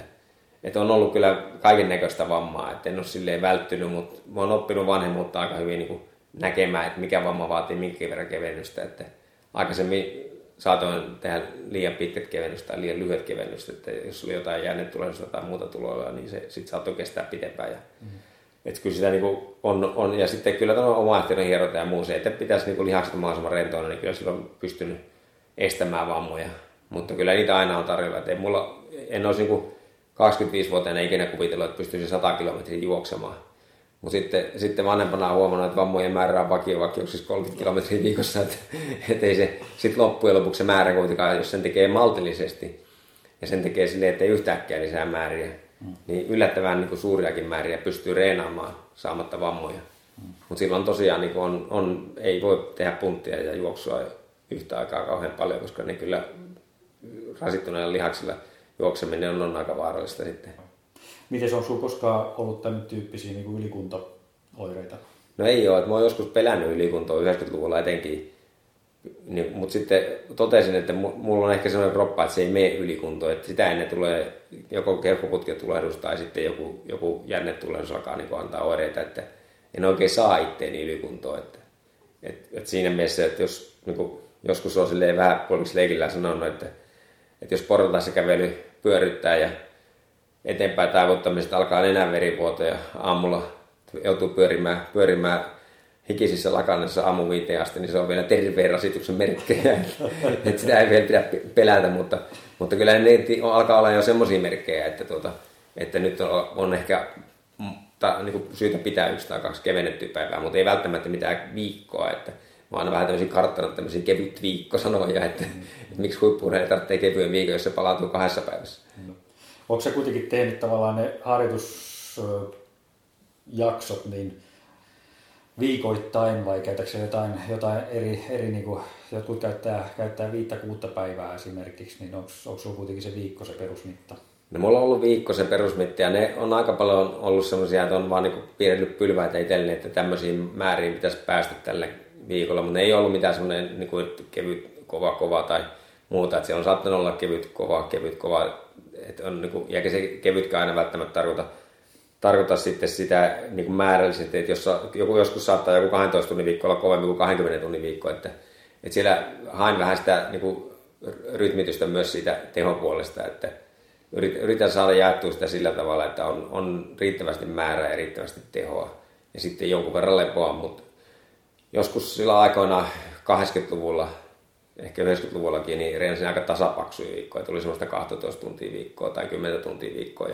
että on ollut kyllä kaiken näköistä vammaa, että en ole silleen välttynyt, mutta mä oon oppinut vanhemmuutta aika hyvin niin näkemään, että mikä vamma vaatii minkä verran kevennystä, että aikaisemmin saatoin tehdä liian pitkät kevennystä tai liian lyhyet kevennykset, että jos oli jotain jännetulehdusta tai muuta tuloilla, niin se sitten saattoi kestää pitempään. Ja, mm. Että kyllä sitä niin on, on, ja sitten kyllä tämä omaehtoinen hieronta ja muu se, että pitäisi niin lihakset mahdollisimman rentoina, niin kyllä silloin pystynyt estämään vammoja. Mutta kyllä niitä aina on tarjolla. Että ei mulla, en olisi niin 25-vuotiaana ikinä kuvitellut, että pystyisi 100 kilometriä juoksemaan. Mutta sitten, sitten vanhempana on huomannut, että vammojen määrä on vakio, vakio siis 30 kilometriä viikossa, että et ei se sitten loppujen lopuksi se määrä kuitenkaan, jos sen tekee maltillisesti ja sen tekee silleen, että ei yhtäkkiä lisää määriä, mm. niin yllättävän niin kuin suuriakin määriä pystyy reenaamaan saamatta vammoja. Mm. Mutta silloin tosiaan niin on, on, ei voi tehdä punttia ja juoksua yhtä aikaa kauhean paljon, koska ne kyllä rasittuneilla lihaksilla juokseminen on, on aika vaarallista sitten. Miten on sinulla koskaan ollut tämän tyyppisiä niin kuin ylikuntaoireita? No ei ole, että mä oon joskus pelännyt ylikuntoa 90-luvulla etenkin, niin, mutta sitten totesin, että mulla on ehkä sellainen kroppa, että se ei mene ylikuntoon, että sitä ennen tulee joko keuhkoputketulehdus tai sitten joku, joku jännetulehdus alkaa niin antaa oireita, että en oikein saa itteeni ylikuntoon. Että, et, et siinä mielessä, että jos niin kuin, joskus on silleen vähän puoliksi leikillä sanonut, että, että jos portaissa kävely pyöryttää ja eteenpäin taivuttamisesta alkaa nenänverivuoto ja aamulla joutuu pyörimään, pyörimään hikisissä lakannassa aamu asti, niin se on vielä terveen rasituksen merkkejä. että sitä ei vielä pidä pelätä, mutta, mutta kyllä ne alkaa olla jo semmoisia merkkejä, että, tuota, että nyt on, on ehkä ta, niin kuin syytä pitää yksi tai kaksi kevennettyä päivää, mutta ei välttämättä mitään viikkoa. Että mä oon vähän tämmöisiä karttanut tämmöisiä kevyt viikkosanoja, että, mm. että miksi huippuurheilija tarvitsee kevyen viikon, jos se palautuu kahdessa päivässä. No. Onko se kuitenkin tehnyt tavallaan ne harjoitusjaksot niin viikoittain vai käytätkö jotain, jotain eri, eri niin kuin, jotkut käyttää, käyttää viittä kuutta päivää esimerkiksi, niin onko, sulla kuitenkin se viikko se perusmitta? No mulla on ollut viikko se perusmitta ja ne on aika paljon ollut sellaisia, että on vaan niin piirrellyt pylväitä itselleni, että tämmöisiin määriin pitäisi päästä tälle viikolla, mutta ne ei ollut mitään semmoinen niin kuin, kevyt, kova, kova tai muuta, että se on saattanut olla kevyt, kova, kevyt, kova, että on, niin kuin, ja se kevytkään aina välttämättä tarkoita, tarkoita sitten sitä niin määrällisesti, että jos joku joskus saattaa joku 12 tunnin viikko olla kovempi kuin 20 tunnin viikko, että, että siellä hain vähän sitä niin kuin, rytmitystä myös siitä tehopuolesta, että yritän saada jaettua sitä sillä tavalla, että on, on riittävästi määrää ja riittävästi tehoa ja sitten jonkun verran lepoa, mutta joskus sillä aikoina 80-luvulla ehkä 90-luvullakin, niin reensin aika tasapaksuja viikkoja. Tuli semmoista 12 tuntia viikkoa tai 10 tuntia viikkoa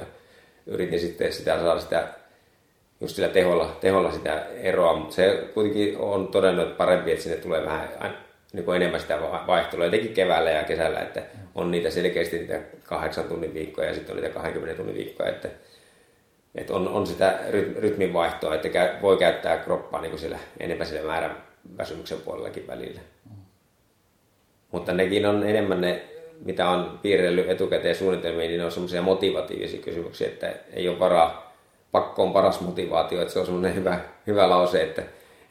yritin sitten sitä saada sitä just sillä teholla, teholla sitä eroa, mutta se kuitenkin on todennut, että parempi, että sinne tulee vähän niin kuin enemmän sitä vaihtelua, etenkin keväällä ja kesällä, että on niitä selkeästi niitä kahdeksan tunnin viikkoja ja sitten on niitä 20 tunnin viikkoja, että, että on, on sitä rytmin vaihtoa, että voi käyttää kroppaa niin kuin siellä, enemmän sillä määrän väsymyksen puolellakin välillä. Mutta nekin on enemmän ne, mitä on piirrellyt etukäteen suunnitelmiin, niin ne on semmoisia motivatiivisia kysymyksiä, että ei ole varaa, pakko on paras motivaatio, että se on semmoinen hyvä, hyvä lause, että,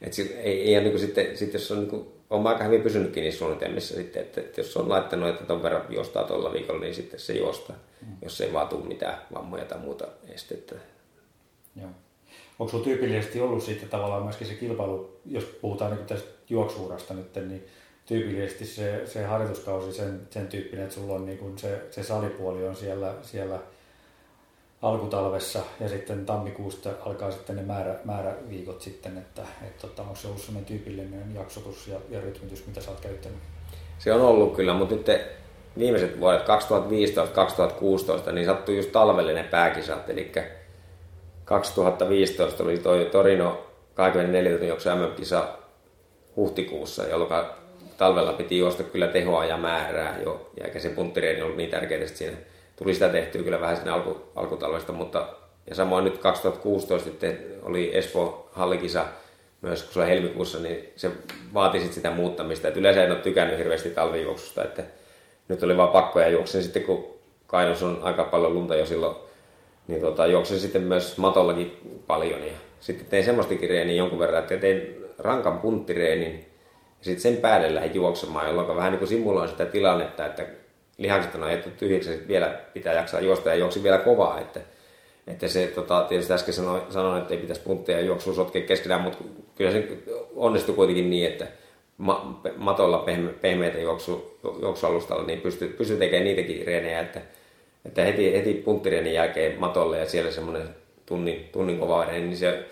että ei, ei ole niin kuin sitten, sitten jos on, niin kuin, on aika hyvin pysynytkin niissä suunnitelmissa sitten, että, että jos on laittanut, että ton verran juostaa tuolla viikolla, niin sitten se juostaa, mm. jos ei vaan tule mitään vammoja tai muuta estettä. Joo. Onko sinulla tyypillisesti ollut sitten tavallaan myöskin se kilpailu, jos puhutaan niin tästä juoksuurasta nyt, niin tyypillisesti se, se harjoituskausi sen, sen tyyppinen, että sulla on niin kuin se, se salipuoli on siellä, siellä alkutalvessa ja sitten tammikuusta alkaa sitten ne määrä, määräviikot sitten, että, että tota, onko se ollut sellainen tyypillinen jaksotus ja, ja rytmitys, mitä sä oot käyttänyt? Se on ollut kyllä, mutta nyt viimeiset vuodet 2015-2016, niin sattui just talvellinen pääkisat, eli 2015 oli toi Torino 24 tunnin juoksu MM-kisa huhtikuussa, jolloin talvella piti juosta kyllä tehoa ja määrää jo, ja eikä se punttireeni ollut niin tärkeää, että siinä tuli sitä tehtyä kyllä vähän sinne alku, alkutalvesta, mutta ja samoin nyt 2016 sitten oli Espo hallikisa myös, kun se helmikuussa, niin se vaati sitten sitä muuttamista. Et yleensä en ole tykännyt hirveästi talvijuoksusta, että nyt oli vaan pakko ja juoksin sitten, kun Kainos on aika paljon lunta jo silloin, niin tota, juoksin sitten myös matollakin paljon. Ja sitten tein semmoistakin reeniä jonkun verran, että tein rankan punttireenin ja sitten sen päälle lähdin juoksemaan, jolloin vähän niin kuin simuloin sitä tilannetta, että lihakset on ajettu tyhjiksi ja vielä pitää jaksaa juosta ja juoksi vielä kovaa. Että, että se tota, tietysti äsken sanoin, sanoin, että ei pitäisi puntteja ja juoksua sotkea keskenään, mutta kyllä se onnistui kuitenkin niin, että ma, matolla pehme, pehmeitä juoksu, juoksualustalla niin pystyy, pystyy tekemään niitäkin reenejä, että, että heti, heti punttireenin jälkeen matolle ja siellä semmoinen tunnin, tunnin kova reeni, niin se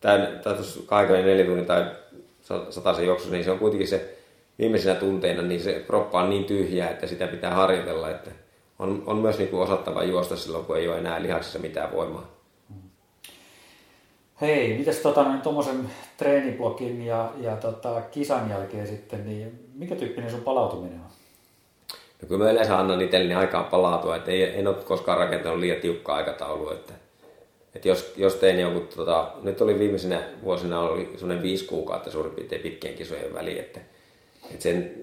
tämän, tuossa 24 tunnin tai se juoksu, niin se on kuitenkin se viimeisenä tunteina, niin se kroppa on niin tyhjä, että sitä pitää harjoitella, että on, on myös niin kuin osattava juosta silloin, kun ei ole enää lihaksissa mitään voimaa. Hei, mitäs tota, niin, tuommoisen treeniblogin ja, ja tota, kisan jälkeen sitten, niin mikä tyyppinen sun palautuminen on? No kyllä mä yleensä annan itselleni aikaa palautua, että ei, en ole koskaan rakentanut liian tiukkaa aikataulua, että, että jos, jos tein jonkun, tota, nyt oli viimeisenä vuosina oli semmoinen viisi kuukautta suurin piirtein pitkien kisojen väliin, että, että sen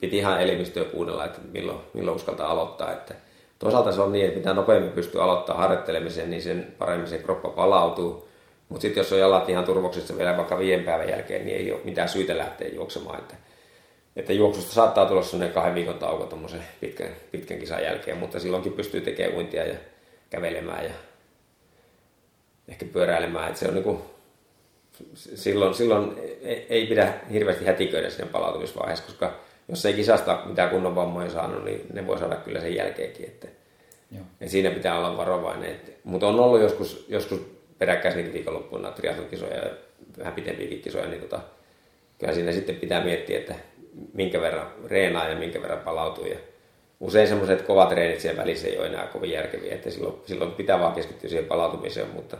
piti ihan elimistöä kuunnella, että milloin, milloin uskaltaa aloittaa, että toisaalta se on niin, että mitä nopeammin pystyy aloittaa harjoittelemisen, niin sen paremmin se kroppa palautuu, mutta sitten jos on jalat ihan turvoksissa vielä vaikka viiden päivän jälkeen, niin ei ole mitään syytä lähteä juoksemaan. Että, että juoksusta saattaa tulla sellainen kahden viikon tauko pitkän, pitkän kisan jälkeen, mutta silloinkin pystyy tekemään uintia ja kävelemään ja ehkä pyöräilemään. Että se on niin kuin, silloin, silloin ei pidä hirveästi hätiköidä siinä palautumisvaiheessa, koska jos ei kisasta mitään kunnon vammoja saanut, niin ne voi saada kyllä sen jälkeenkin. Että, Joo. Ja siinä pitää olla varovainen. Mutta on ollut joskus, joskus peräkkäisenkin viikonloppuina triathlon-kisoja ja vähän pitempiäkin kisoja, niin tota, kyllä siinä sitten pitää miettiä, että minkä verran reenaa ja minkä verran palautuu. Ja usein semmoiset kovat treenit siellä välissä ei ole enää kovin järkeviä, että silloin, silloin pitää vaan keskittyä siihen palautumiseen, mutta,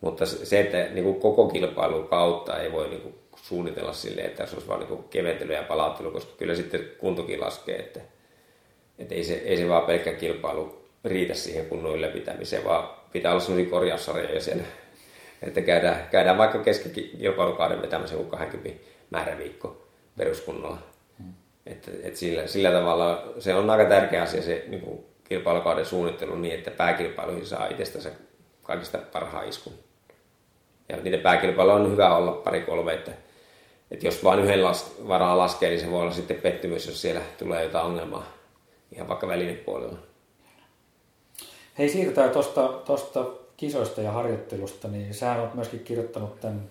mutta se, että niin kuin koko kilpailun kautta ei voi niin kuin suunnitella silleen, että se olisi vain niin keventely ja palauttelu, koska kyllä sitten kuntokin laskee, että, että ei, se, ei se vaan pelkkä kilpailu riitä siihen kunnon ylläpitämiseen, vaan pitää olla sellaisia korjaussarjoja siellä, että käydään, käydään vaikka keskikilpailukauden vetämässä joku 20 määräviikko peruskunnolla. Että, että sillä, sillä, tavalla se on aika tärkeä asia se niin kuin kilpailukauden suunnittelu niin, että pääkilpailuihin saa itsestänsä kaikista parhaan iskun. Ja niiden pääkilpailu on hyvä olla pari-kolme, että, että jos vain yhden las, varaa laskee, niin se voi olla sitten pettymys, jos siellä tulee jotain ongelmaa ihan vaikka välinepuolella. Hei, siirrytään tuosta tosta kisoista ja harjoittelusta, niin sä oot myöskin kirjoittanut tämän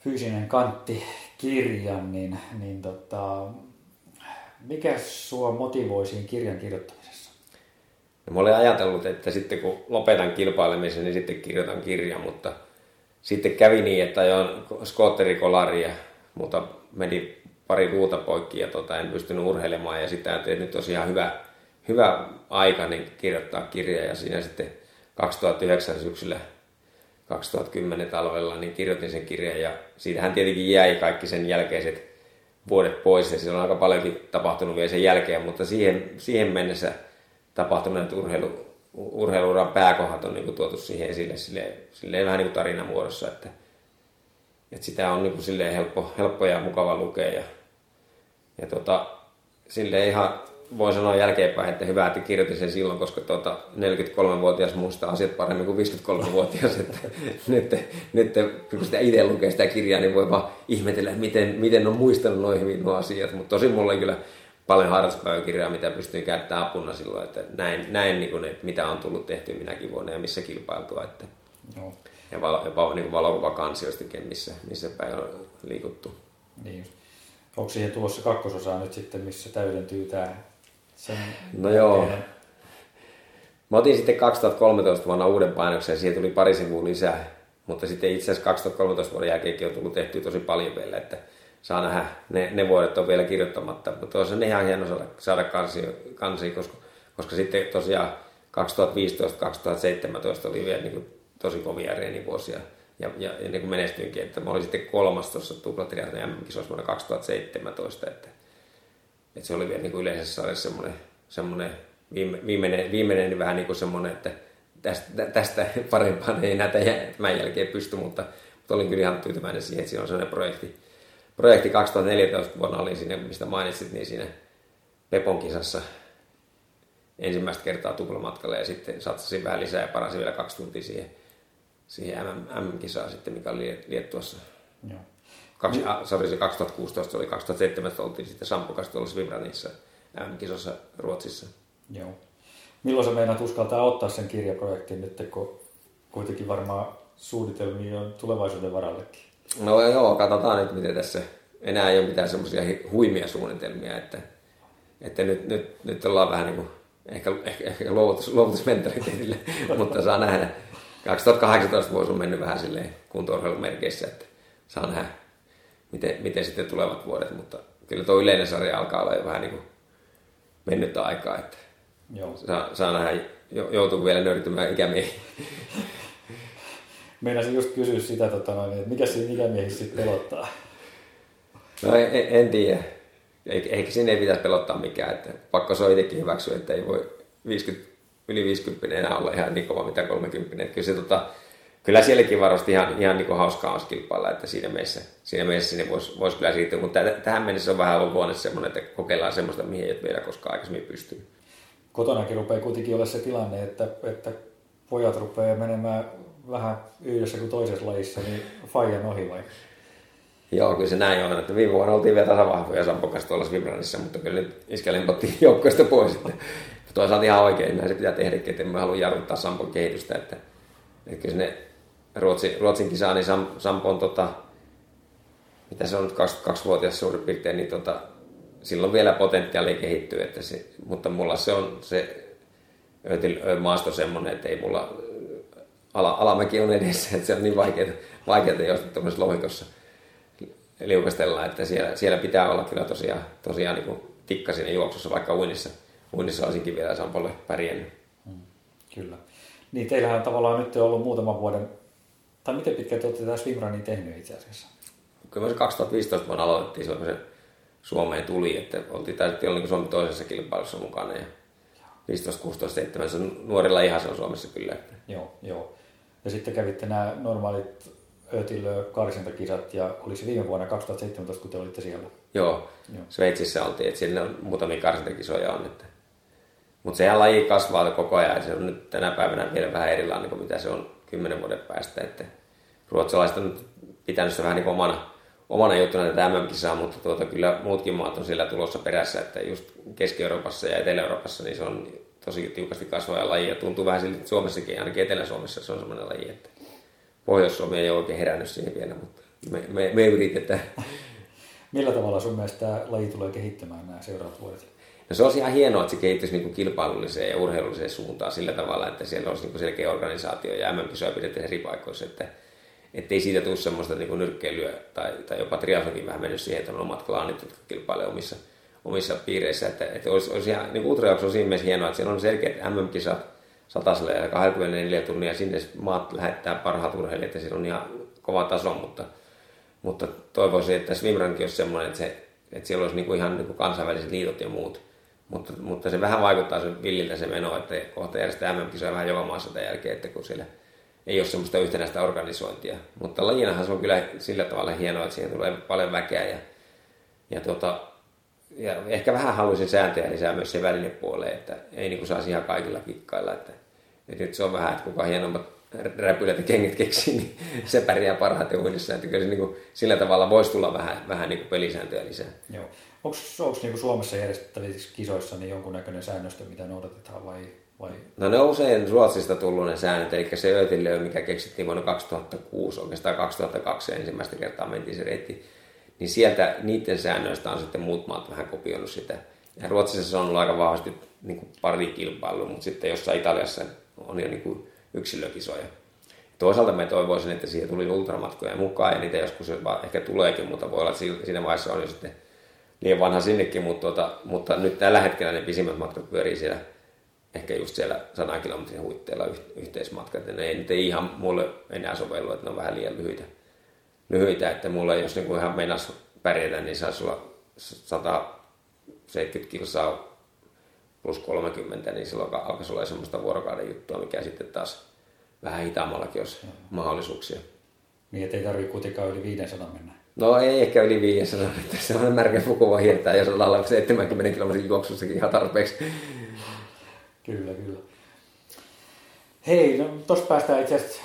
fyysinen kantti-kirjan, niin, niin tota, mikä sua motivoi siinä kirjan kirjoittamisessa? No, mä olin ajatellut, että sitten kun lopetan kilpailemisen, niin sitten kirjoitan kirjan, mutta sitten kävi niin, että ajoin skootterikolaria, mutta meni pari muuta poikki ja tota, en pystynyt urheilemaan ja sitä että nyt olisi ihan hyvä hyvä aika niin kirjoittaa kirja ja siinä sitten 2009 syksyllä 2010 talvella niin kirjoitin sen kirjan ja siitähän tietenkin jäi kaikki sen jälkeiset vuodet pois. Ja siellä on aika paljonkin tapahtunut vielä sen jälkeen, mutta siihen, siihen mennessä tapahtuneet urheilu, urheiluuran pääkohdat on niin kuin tuotu siihen esille silleen, silleen vähän niin kuin tarinan muodossa, että, että sitä on niin kuin silleen helppo, helppo ja mukava lukea ja, ja tota, silleen ihan voi sanoa jälkeenpäin, että hyvä, että kirjoitin sen silloin, koska tuota, 43-vuotias muistaa asiat paremmin kuin 53-vuotias. Että nyt, nyt kun sitä itse lukee sitä kirjaa, niin voi vaan ihmetellä, miten, miten on muistanut noin hyvin nuo asiat. Mutta tosi mulla on kyllä paljon harrastuspäiväkirjaa, mitä pystyin käyttämään apuna silloin, että näin, näin niin kuin, että mitä on tullut tehty minäkin vuonna ja missä kilpailtua. Että, no. Ja valo, jopa niin valokuvakansioistakin, missä, missä päin on liikuttu. Niin. Onko siihen tulossa kakkososaa nyt sitten, missä täydentyy tämä sen no joo. Mä otin sitten 2013 vuonna uuden painoksen ja siihen tuli pari sivua lisää. Mutta sitten itse asiassa 2013 vuoden jälkeenkin on tullut tehty tosi paljon vielä, että saa nähdä, ne, ne vuodet on vielä kirjoittamatta. Mutta on ihan hieno saada, saada kansi, kansi koska, koska sitten tosiaan 2015-2017 oli vielä niin kuin tosi kovia reenivuosia. Ja, ja, ja niin kuin menestyinkin, että mä olin sitten kolmas tuossa tuplatriaton MM-kisoissa vuonna 2017, että et se oli vielä niin kuin yleisessä sarjassa semmoinen, semmoinen viime, viimeinen, viimeinen vähän niin kuin semmoinen, että tästä, tästä parempaan ei enää tämän jälkeen pysty, mutta, mutta olin kyllä ihan tyytyväinen siihen, että siinä on sellainen projekti. Projekti 2014 vuonna oli siinä, mistä mainitsit, niin siinä Pepon kisassa ensimmäistä kertaa tuplamatkalle ja sitten satsasin vähän lisää ja parasin vielä kaksi tuntia siihen, siihen MM-kisaan sitten, mikä oli Liettuassa. Joo. Kaksi, a, sorry, se 2016 oli 2017 oltiin sitten Sampukasta tuolla Svibranissa MM-kisossa Ruotsissa. Joo. Milloin sä meinaat uskaltaa ottaa sen kirjaprojektin nyt, kun kuitenkin varmaan suunnitelmia on tulevaisuuden varallekin? No joo, katsotaan nyt miten tässä enää ei ole mitään semmoisia huimia suunnitelmia, että, että nyt, nyt, nyt ollaan vähän niin kuin ehkä, ehkä, ehkä luovutus, luovutusmentaliteetille, mutta saa nähdä. 2018 vuosi on mennyt vähän silleen kuntourheilumerkeissä, että saa nähdä, miten, miten sitten tulevat vuodet, mutta kyllä tuo yleinen sarja alkaa olla jo vähän niin kuin mennyttä aikaa, että Joo. Saa, saa nähdä, joutuu vielä nöyrtymään ikämiehiin. Meinasin just kysyä sitä, tota, että mikä siinä ikämiehissä sitten pelottaa? No en, en tiedä. Eikä sinne ei pitäisi pelottaa mikään. Että pakko se on itsekin hyväksyä, että ei voi 50, yli 50 enää olla ihan niin kova mitä 30. Kyllä, se, tota, kyllä sielläkin varmasti ihan, ihan niin hauskaa olisi kilpailla, että siinä mielessä, siinä mielessä sinne voisi, voisi kyllä siirtyä. Mutta tähän mennessä on vähän ollut luonne semmoinen, että kokeillaan semmoista, mihin ei ole vielä koskaan aikaisemmin pystynyt kotonakin rupeaa kuitenkin olla se tilanne, että, että pojat rupeaa menemään vähän yhdessä kuin toisessa lajissa, niin Fajan ohi vai? Joo, kyllä se näin on, että viime vuonna oltiin vielä tasavahvoja Sampokas tuolla Vibranissa, mutta kyllä nyt iskelin pottiin joukkoista pois. Että toisaalta ihan oikein, näin se pitää tehdä, että emme halua jarruttaa Sampon kehitystä. Että, että kyllä sinne Ruotsin, Ruotsin kisaan, niin Sam, Sampo on tota, mitä se on nyt 22-vuotias suurin piirtein, niin tota, silloin vielä potentiaali kehittyy, että se, mutta mulla se on se maasto semmoinen, että ei mulla ala, alamäki on edessä, että se on niin vaikeaa, vaikeaa jos tuollaisessa lohikossa liukastellaan, että siellä, siellä pitää olla kyllä tosiaan, tosiaan niin kuin tikka siinä juoksussa, vaikka uinnissa, uinnissa olisinkin vielä Sampolle pärjännyt. Mm, kyllä. Niin teillähän on tavallaan nyt ollut muutaman vuoden, tai miten pitkään te olette tätä swimrunia tehnyt itse asiassa? Kyllä me 2015 vuonna aloitettiin se Suomeen tuli, että oltiin olla niin Suomen toisessa kilpailussa mukana ja 15, 16, 17 nuorilla ihan se on Suomessa kyllä. Joo, joo. Ja sitten kävitte nämä normaalit Ötilö karsintakisat ja oli se viime vuonna 2017, kun te olitte siellä. Joo, joo. Sveitsissä oltiin, että siellä on muutamia karsintakisoja on. Että... Mutta sehän laji kasvaa koko ajan ja se on nyt tänä päivänä vielä vähän erilainen kuin mitä se on kymmenen vuoden päästä. Että ruotsalaiset on pitänyt se vähän niin omana omana juttuna tätä MM-kisaa, mutta tuota, kyllä muutkin maat on siellä tulossa perässä, että just Keski-Euroopassa ja Etelä-Euroopassa niin se on tosi tiukasti kasvava laji ja tuntuu vähän siltä, että Suomessakin, ainakin Etelä-Suomessa se on semmoinen laji, että Pohjois-Suomi ei ole oikein herännyt siihen vielä, mutta me, me, me yritetään. Millä tavalla sun mielestä tämä laji tulee kehittämään nämä seuraavat vuodet? No se olisi ihan hienoa, että se kehittyisi niin kilpailulliseen ja urheilulliseen suuntaan sillä tavalla, että siellä olisi niin selkeä organisaatio ja MM-kisoja pidetään eri paikoissa, että ettei siitä tule semmoista niin nyrkkeilyä tai, tai jopa triathlonkin vähän mennyt siihen, että on omat klaanit, jotka kilpailevat omissa, omissa piireissä. Että, että olisi, olisi ihan, niin ultrajuoksu on siinä mielessä hienoa, että siellä on selkeät MM-kisat sataselle ja 24 tunnia sinne maat lähettää parhaat urheilijat ja siellä on ihan kova taso, mutta, mutta toivoisin, että Swimrankin olisi semmoinen, että, se, että siellä olisi niin kuin ihan niin kuin kansainväliset liitot ja muut. Mutta, mutta se vähän vaikuttaa se villiltä se meno, että kohta järjestetään MM-kisoja vähän joka maassa tämän jälkeen, että kun siellä ei ole semmoista yhtenäistä organisointia. Mutta lajinahan se on kyllä sillä tavalla hienoa, että siihen tulee paljon väkeä ja, ja, tota, ja ehkä vähän haluaisin sääntöjä lisää myös se välinepuoleen, että ei niin kuin saisi ihan kaikilla kikkailla. Että, että nyt se on vähän, että kuka hienommat räpylät ja kengät keksii, niin se pärjää parhaiten uudessa. Että kyllä se niin kuin, sillä tavalla voisi tulla vähän, vähän niin kuin pelisääntöjä lisää. Joo. Onko niin Suomessa järjestettävissä kisoissa niin jonkunnäköinen säännöstö, mitä noudatetaan vai vai? No ne on usein Ruotsista tullut ne säännöt, eli se öötilöö, mikä keksittiin vuonna 2006, oikeastaan 2002 ensimmäistä kertaa mentiin se reitti, niin sieltä niiden säännöistä on sitten muut maat vähän kopioinut sitä. Ja Ruotsissa se on ollut aika vahvasti niin kuin pari kilpailu, mutta sitten jossain Italiassa on jo niin kuin yksilökisoja. Toisaalta me toivoisin, että siihen tuli ultramatkoja mukaan ja niitä joskus ehkä tuleekin, mutta voi olla, että siinä vaiheessa on jo sitten liian vanha sinnekin, mutta, tuota, mutta nyt tällä hetkellä ne pisimmät matkat pyörii siellä ehkä just siellä 100 kilometrin huitteilla yhteismatkat, ja ne ei nyt ihan mulle enää sovellu, että ne on vähän liian lyhyitä. lyhyitä että mulla jos niin ihan meinas pärjätä, niin saisi olla 170 kilsaa plus 30, niin silloin alkaisi olla semmoista vuorokauden juttua, mikä sitten taas vähän hitaammallakin olisi mm. mahdollisuuksia. Niin, ettei tarvitse kuitenkaan yli 500 mennä. No ei ehkä yli 500, että se on märkä pukuva hiertää, jos ollaan 70 kilometrin juoksussakin ihan tarpeeksi Kyllä, kyllä. Hei, no tuosta päästään itse asiassa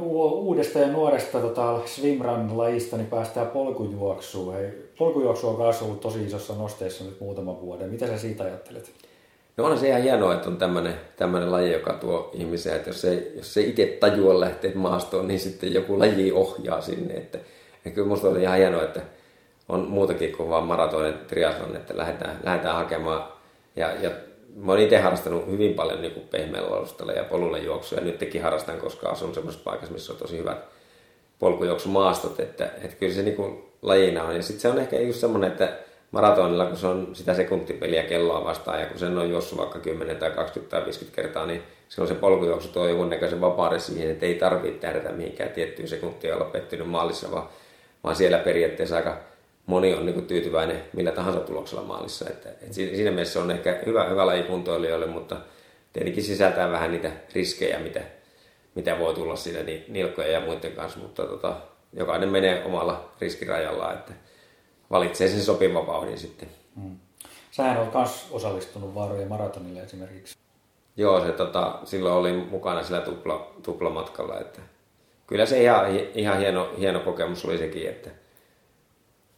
uudesta ja nuoresta tota, swimrun-lajista, niin päästään polkujuoksuun. Hei, polkujuoksu on myös ollut tosi isossa nosteessa nyt muutaman vuoden. Mitä sä siitä ajattelet? No on se ihan hienoa, että on tämmöinen, tämmöinen laji, joka tuo ihmisiä, että jos ei, jos ei itse tajua lähteä maastoon, niin sitten joku laji ohjaa sinne. Että, ja kyllä musta oli ihan hienoa, että on muutakin kuin vaan maratonin triathlon, että lähdetään, lähdetään hakemaan. Ja, ja mä oon itse harrastanut hyvin paljon niin pehmeällä alustalla ja polulle juoksua ja nytkin harrastan, koska asun semmoisessa paikassa, missä on tosi hyvät polkujuoksumaastot, että, että kyllä se niin kuin lajina on. Ja sitten se on ehkä just semmoinen, että maratonilla, kun se on sitä sekuntipeliä kelloa vastaan ja kun sen on juossut vaikka 10 tai 20 tai 50 kertaa, niin silloin se polkujuoksu tuo näköisen vapauden siihen, että ei tarvitse tähdätä mihinkään tiettyyn sekuntiin olla pettynyt maalissa, vaan, vaan siellä periaatteessa aika moni on niin tyytyväinen millä tahansa tuloksella maalissa. Että, että siinä mielessä on ehkä hyvä, hyvä laji kuntoilijoille, mutta tietenkin sisältää vähän niitä riskejä, mitä, mitä voi tulla siinä nilkkojen ja muiden kanssa, mutta tota, jokainen menee omalla riskirajallaan, että valitsee sen sopivan vauhdin sitten. Hmm. Sähän olet myös osallistunut vaarojen maratonille esimerkiksi. Joo, se tota, silloin oli mukana sillä tupla, tuplamatkalla, että kyllä se ihan, ihan hieno, hieno kokemus oli sekin, että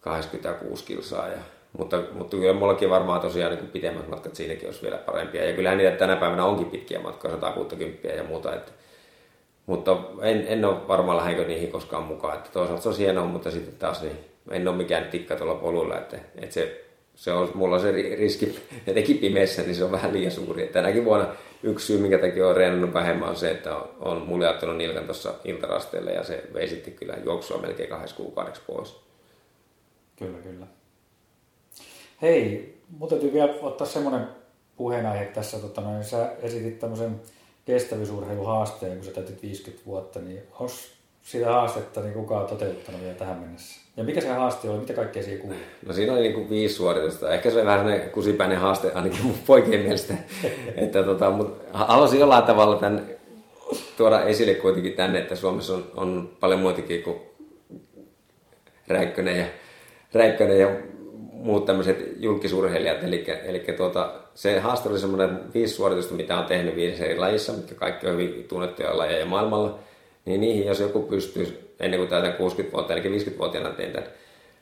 86 kilsaa. Ja, mutta, mutta kyllä mullakin varmaan tosiaan niin pitemmät matkat siinäkin olisi vielä parempia. Ja kyllähän niitä tänä päivänä onkin pitkiä matkoja, 160 ja muuta. Että, mutta en, en ole varmaan lähdenkö niihin koskaan mukaan. Että toisaalta se on hienoa, mutta sitten taas niin en ole mikään tikka tuolla polulla. Että, että se, se on, mulla se riski, etenkin pimeässä, niin se on vähän liian suuri. Että tänäkin vuonna yksi syy, minkä takia olen reenannut vähemmän, on se, että on, on nilkan tuossa iltarasteella ja se vei sitten kyllä juoksua melkein kahdessa kuukaudeksi pois. Kyllä, kyllä. Hei, mun täytyy vielä ottaa semmoinen puheenaihe tässä. Tota, noin, sä esitit tämmöisen kestävyysurheiluhaasteen, kun sä täytit 50 vuotta, niin onko sitä haastetta niin kukaan toteuttanut vielä tähän mennessä? Ja mikä se haaste oli? Mitä kaikkea siihen kuuluu? No siinä oli niin kuin viisi suoritusta. Ehkä se oli vähän sellainen kusipäinen haaste ainakin mun poikien mielestä. että, tota, mutta haluaisin jollain tavalla tämän tuoda esille kuitenkin tänne, että Suomessa on, on paljon muitakin kuin Räikkönen ja Räikkönen ja muut tämmöiset julkisurheilijat. Eli, eli tuota, se haaste oli semmoinen viisi suoritusta, mitä on tehnyt viidessä eri lajissa, mitkä kaikki on hyvin tunnettuja lajeja maailmalla. Niin niihin, jos joku pystyy ennen kuin täytän 60 vuotta, eli 50-vuotiaana tein tämän,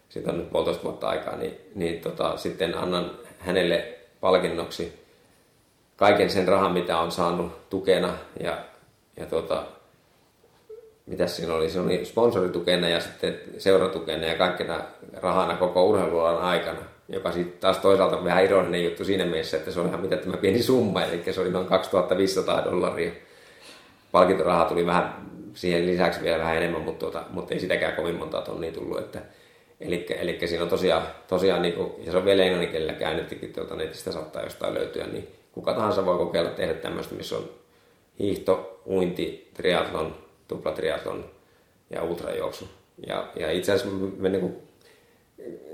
siitä on nyt puolitoista vuotta aikaa, niin, niin tota, sitten annan hänelle palkinnoksi kaiken sen rahan, mitä on saanut tukena ja, ja tota, mitä siinä oli, se oli sponsoritukena ja sitten seuratukena ja kaikkena rahana koko urheilualan aikana, joka sitten taas toisaalta vähän ironinen juttu siinä mielessä, että se on ihan mitä tämä pieni summa, eli se oli noin 2500 dollaria. Palkintorahaa tuli vähän siihen lisäksi vielä vähän enemmän, mutta, tuota, mutta ei sitäkään kovin monta tonnia tullut. Että, eli, eli siinä on tosiaan, tosiaan niin kuin, ja se on vielä englanninkielellä käännyttikin, tuota, netistä saattaa jostain löytyä, niin kuka tahansa voi kokeilla tehdä tämmöistä, missä on hiihto, uinti, triathlon, tuplatriatlon ja ultrajuoksu. Ja, ja itse asiassa me niin kuin,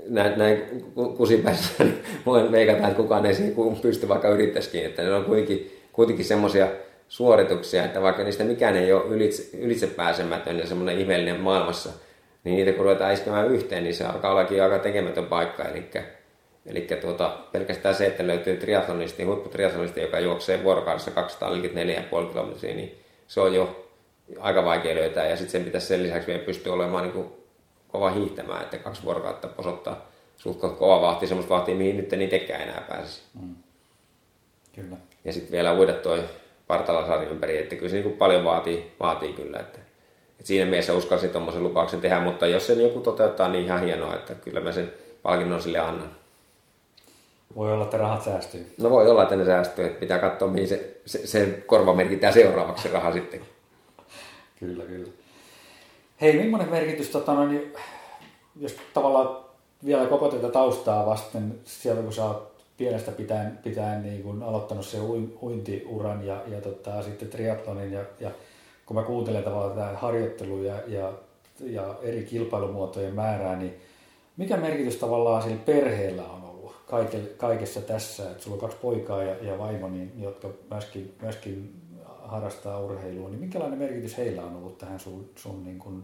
näin, näin kusipäissä, niin voin veikata, että kukaan ei siihen pysty vaikka yrittäisikin, että ne on kuitenkin, kuitenkin semmoisia suorituksia, että vaikka niistä mikään ei ole ylitse, ylitse pääsemätön ja semmoinen ihmeellinen maailmassa, niin niitä kun ruvetaan iskemään yhteen, niin se alkaa ollakin aika tekemätön paikka. Eli, eli tuota, pelkästään se, että löytyy triathlonisti, huipputriathlonisti, joka juoksee vuorokaudessa 244,5 kilometriä, niin se on jo aika vaikea löytää. Ja sitten sen pitäisi sen lisäksi vielä pystyä olemaan niin kuin kova hiihtämään, että kaksi vuorokautta posottaa suht kova vahti, semmoista vahtia, mihin nyt ei tekään enää pääsisi. Mm. Kyllä. Ja sitten vielä uida toi Partalasari ympäri, että kyllä se niin paljon vaatii, vaatii kyllä. Että, että siinä mielessä uskalsin tuommoisen lupauksen tehdä, mutta jos sen joku toteuttaa, niin ihan hienoa, että kyllä mä sen palkinnon sille annan. Voi olla, että rahat säästyy. No voi olla, että ne säästyy, että pitää katsoa, mihin se, se, se korva merkitään seuraavaksi se raha sitten. Kyllä, kyllä. Hei, millainen merkitys, tota, no, niin, jos tavallaan vielä koko tätä taustaa vasten, sieltä kun sä oot pienestä pitäen, pitäen niin kun aloittanut se uintiuran ja, ja tota, sitten triatlonin ja, ja kun mä kuuntelen tavallaan tätä harjoittelua ja, ja, ja eri kilpailumuotojen määrää, niin mikä merkitys tavallaan sillä perheellä on ollut kaikessa tässä, että sulla on kaksi poikaa ja, ja vaimo, niin, jotka myöskin, myöskin harrastaa urheilua, niin minkälainen merkitys heillä on ollut tähän sun, sun niin kuin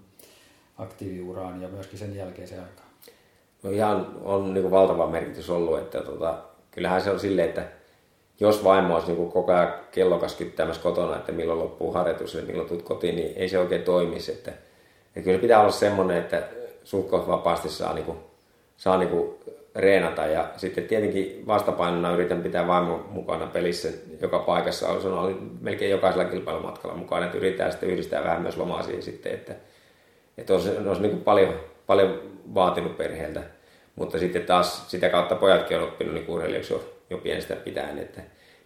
aktiiviuraan ja myöskin sen jälkeiseen aikaan? No ihan on niin kuin valtava merkitys ollut, että tota, kyllähän se on silleen, että jos vaimo olisi niin kuin koko ajan kellokas kyttämässä kotona, että milloin loppuu harjoitus ja milloin tulet kotiin, niin ei se oikein toimisi. Että, että kyllä pitää olla semmoinen, että suht vapaasti saa, niin kuin, saa niin kuin reenata ja sitten tietenkin vastapainona yritän pitää vaimon mukana pelissä joka paikassa. Se oli melkein jokaisella kilpailumatkalla mukana, että yritetään sitten yhdistää vähän myös lomaa siihen sitten, että, että olisi, olisi niin paljon, paljon vaatinut perheeltä. Mutta sitten taas sitä kautta pojatkin on oppinut niin urheilijaksi jo, jo pienestä pitäen, että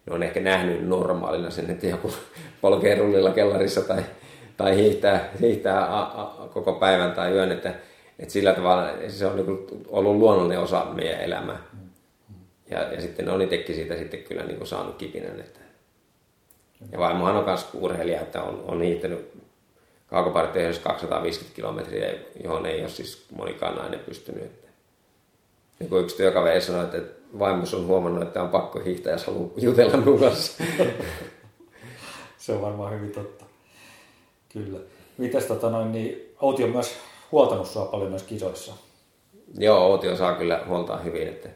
ne on ehkä nähnyt normaalina sen, että joku polkee rullilla kellarissa tai, tai hiihtää, hiihtää a, a, koko päivän tai yön, että, että sillä tavalla se on niin ollut luonnollinen osa meidän elämää. Ja, ja sitten on itsekin siitä sitten kyllä niin kuin saanut kipinän. Että. Ja vaimohan on myös urheilija, että on, on hiihtänyt kaukopartioissa 250 kilometriä, johon ei ole siis monikaan nainen pystynyt. Että. Niin kuin yksi työkaveri sanoi, että vaimos on huomannut, että on pakko hiihtää, jos haluaa jutella minun kanssa. Se on varmaan hyvin totta. Kyllä. Mitäs tota noin, niin Outi on myös huoltanut sua paljon noissa kisoissa. Joo, Outi saa kyllä huoltaa hyvin, että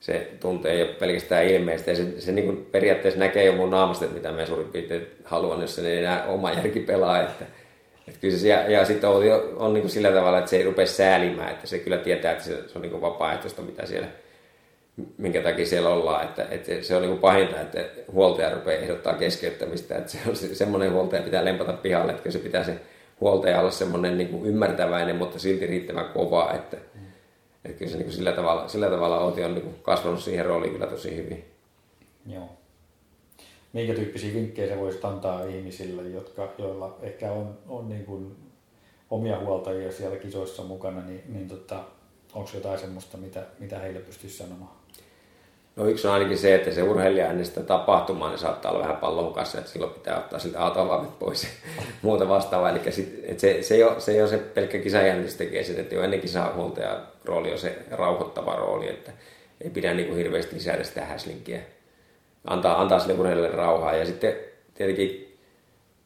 se tuntee ole pelkästään ilmeistä. Ja se, se niin kuin periaatteessa näkee jo mun naamasta, mitä me suurin piirtein haluan, jos se ei enää oma järki pelaa. Että, että kyllä se, ja, ja sitten on, on niin kuin sillä tavalla, että se ei rupea säälimään, että se kyllä tietää, että se, se on niin kuin vapaaehtoista, mitä siellä minkä takia siellä ollaan. Että, että se on niin kuin pahinta, että huoltaja rupeaa ehdottaa keskeyttämistä. Että se on semmoinen huoltaja pitää lempata pihalle, että se pitää se huoltaja olla semmoinen niin kuin ymmärtäväinen, mutta silti riittävän kova. Että, että kyllä se niin kuin sillä tavalla, sillä tavalla Oti on niin kuin kasvanut siihen rooliin kyllä tosi hyvin. Joo. Minkä tyyppisiä vinkkejä se voisi antaa ihmisille, jotka, joilla ehkä on, on niin kuin omia huoltajia siellä kisoissa mukana, niin, niin tota, onko jotain semmoista, mitä, mitä heille pystyisi sanomaan? No yksi on ainakin se, että se urheilija ennen sitä tapahtumaa niin saattaa olla vähän pallon hukassa, että silloin pitää ottaa siltä autovalmit pois ja muuta vastaavaa. Eli sit, että se, se, ei ole, se ei ole se pelkkä kisajännitys tekee sen, että jo ennen kisahuoltaja rooli on se rauhoittava rooli, että ei pidä niin kuin hirveästi lisätä sitä häslinkiä. Antaa, antaa sille urheilijalle rauhaa ja sitten tietenkin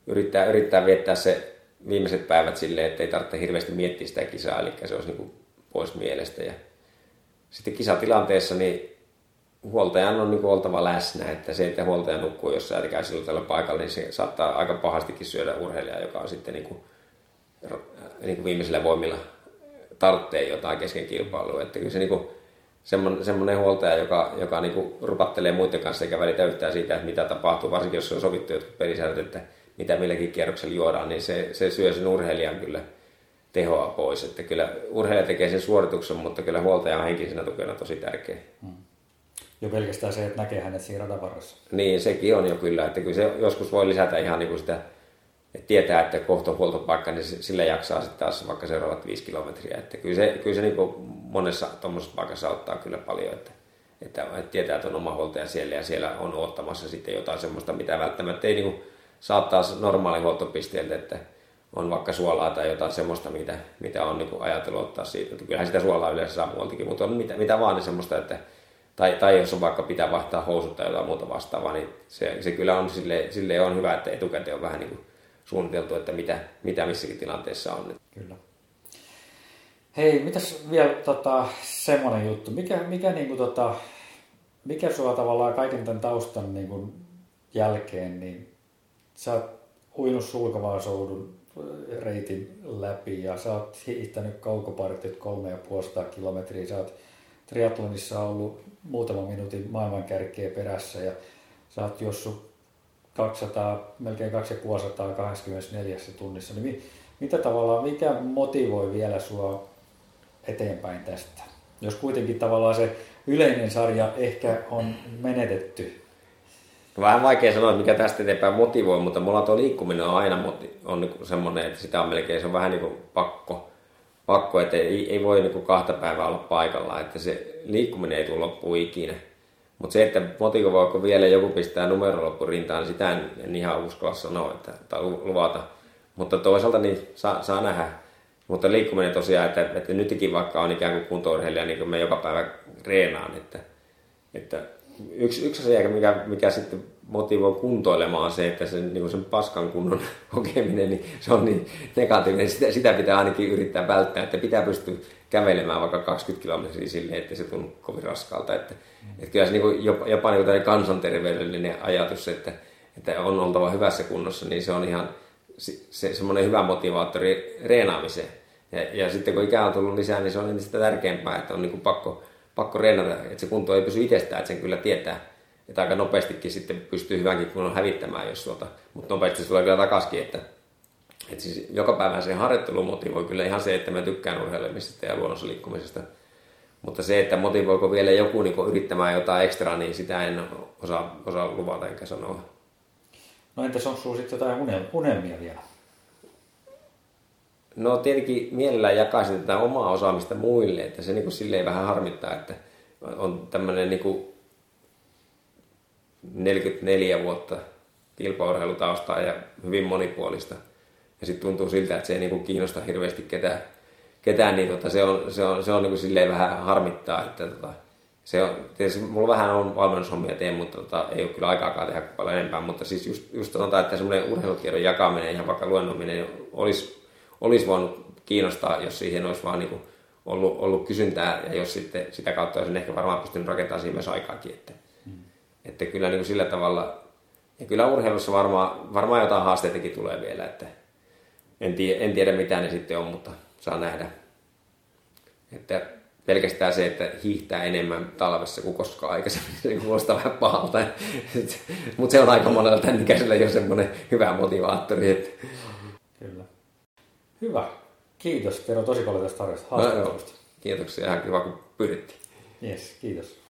yrittää, yrittää viettää se viimeiset päivät silleen, että ei tarvitse hirveästi miettiä sitä kisaa, eli se olisi niin kuin pois mielestä. Ja sitten kisatilanteessa niin huoltajan on niin kuin oltava läsnä, että se, että huoltaja nukkuu jossain erikäisellä tällä paikalla, niin se saattaa aika pahastikin syödä urheilijaa, joka on sitten niin kuin, niin kuin viimeisillä voimilla tarvitsee jotain kesken kilpailua. Että kyllä se niin kuin, semmoinen, semmoinen huoltaja, joka, joka niin kuin rupattelee muiden kanssa eikä välitä yhtään siitä, että mitä tapahtuu, varsinkin jos on sovittu jotkut pelisäännöt, että mitä milläkin kierroksella juodaan, niin se, se syö sen urheilijan kyllä tehoa pois. Että kyllä urheilija tekee sen suorituksen, mutta kyllä huoltaja on henkisenä tukena tosi tärkeä. Hmm jo pelkästään se, että näkee hänet siinä radan. Niin, sekin on jo kyllä, että kyllä se joskus voi lisätä ihan niin kuin sitä, että tietää, että kohta on huoltopaikka, niin sillä jaksaa sitten taas vaikka seuraavat viisi kilometriä. Että kyllä se, kyllä se niin kuin monessa tuommoisessa paikassa auttaa kyllä paljon, että, että, että tietää, että on oma huoltaja siellä ja siellä on ottamassa sitten jotain semmoista, mitä välttämättä ei niin kuin saattaa normaali huoltopisteeltä, että on vaikka suolaa tai jotain semmoista, mitä, mitä on niin ajatellut ottaa siitä. Kyllähän sitä suolaa yleensä saa muualtakin, mutta on mitä, mitä vaan niin semmoista, että tai, tai jos on vaikka pitää vaihtaa housut tai jotain muuta vastaavaa, niin se, se kyllä on sille, sille on hyvä, että etukäteen on vähän niin kuin suunniteltu, että mitä, mitä missäkin tilanteessa on. Kyllä. Hei, mitäs vielä tota, semmoinen juttu, mikä, mikä, niin kuin, tota, mikä sua tavallaan kaiken tämän taustan niin kuin, jälkeen, niin sä oot uinut sulkavaa soudun reitin läpi ja sä oot hiihtänyt kaukopartit kolme ja kilometriä, sä oot triatlonissa ollut muutama minuutin maailmankärkeä perässä ja sä oot jossu 200, melkein 200, 24 tunnissa, niin mitä tavallaan, mikä motivoi vielä sua eteenpäin tästä? Jos kuitenkin tavallaan se yleinen sarja ehkä on menetetty. Vähän vaikea sanoa, mikä tästä eteenpäin motivoi, mutta mulla tuo liikkuminen on aina on niin semmoinen, että sitä on melkein, se on vähän niin kuin pakko pakko, että ei, ei voi niin kahta päivää olla paikalla, että se liikkuminen ei tule loppuun ikinä. Mutta se, että motivoiko vielä joku pistää numero loppuun rintaan, niin sitä en, en ihan uskalla sanoa että, tai luvata. Mutta toisaalta niin saa, saa nähdä. Mutta liikkuminen tosiaan, että, että nytkin vaikka on ikään kuin kuntourheilija, niin kuin me joka päivä reenaan, että, että yksi, yksi asia, mikä, mikä sitten motivoi kuntoilemaan se, että sen, niin sen paskan kunnon kokeminen, niin se on niin negatiivinen. Sitä, sitä pitää ainakin yrittää välttää, että pitää pystyä kävelemään vaikka 20 kilometriä silleen, että se tuntuu kovin raskaalta. Että, että kyllä se niin kuin, jopa, jopa niin kuin kansanterveydellinen ajatus, että, että on oltava hyvässä kunnossa, niin se on ihan se, semmoinen hyvä motivaattori reenaamiseen. Ja, ja sitten kun ikää on tullut lisää, niin se on sitä tärkeämpää, että on niin kuin pakko, pakko reenata, että se kunto ei pysy itsestään, että sen kyllä tietää. Että aika nopeastikin sitten pystyy hyvänkin kunnon hävittämään, jos tuota, mutta nopeasti se tulee kyllä takaskin, että, että siis joka päivä se harjoittelu motivoi kyllä ihan se, että mä tykkään urheilemisesta ja luonnossa liikkumisesta. Mutta se, että motivoiko vielä joku niin yrittämään jotain ekstraa, niin sitä en osaa, osaa luvata enkä sanoa. No entäs on sinulla sitten jotain unelmia vielä? No tietenkin mielellään jakaisin tätä omaa osaamista muille, että se niin kuin silleen vähän harmittaa, että on tämmöinen niin kuin 44 vuotta kilpaurheilutaustaa ja hyvin monipuolista. Ja sitten tuntuu siltä, että se ei niinku kiinnosta hirveästi ketään, ketään niin tota, se on, se on, se on niinku silleen vähän harmittaa, että tota, se on, tietysti mulla vähän on valmennushommia teen, mutta tota, ei ole kyllä aikaakaan tehdä paljon enempää, mutta siis just, just sanotaan, että semmoinen urheilutiedon jakaminen ja vaikka luennominen olisi, olisi voinut kiinnostaa, jos siihen olisi vaan niin ollut, ollut kysyntää ja jos sitten sitä kautta olisin ehkä varmaan pystynyt rakentamaan siihen myös aikaakin. Että. Että kyllä niin kuin sillä tavalla, ja kyllä urheilussa varmaan, varmaan jotain haasteitakin tulee vielä, että en tiedä, en tiedä mitä ne sitten on, mutta saa nähdä. Että pelkästään se, että hiihtää enemmän talvessa kuin koskaan aikaisemmin, se kuulostaa vähän pahalta. Mutta se on aika monella tämän ikäisellä jo semmoinen hyvä motivaattori. Että... Kyllä. Hyvä. Kiitos Tero tosi paljon tästä haastattelusta. No, Kiitoksia. Ihan kiva, kun pyydettiin. Yes, kiitos.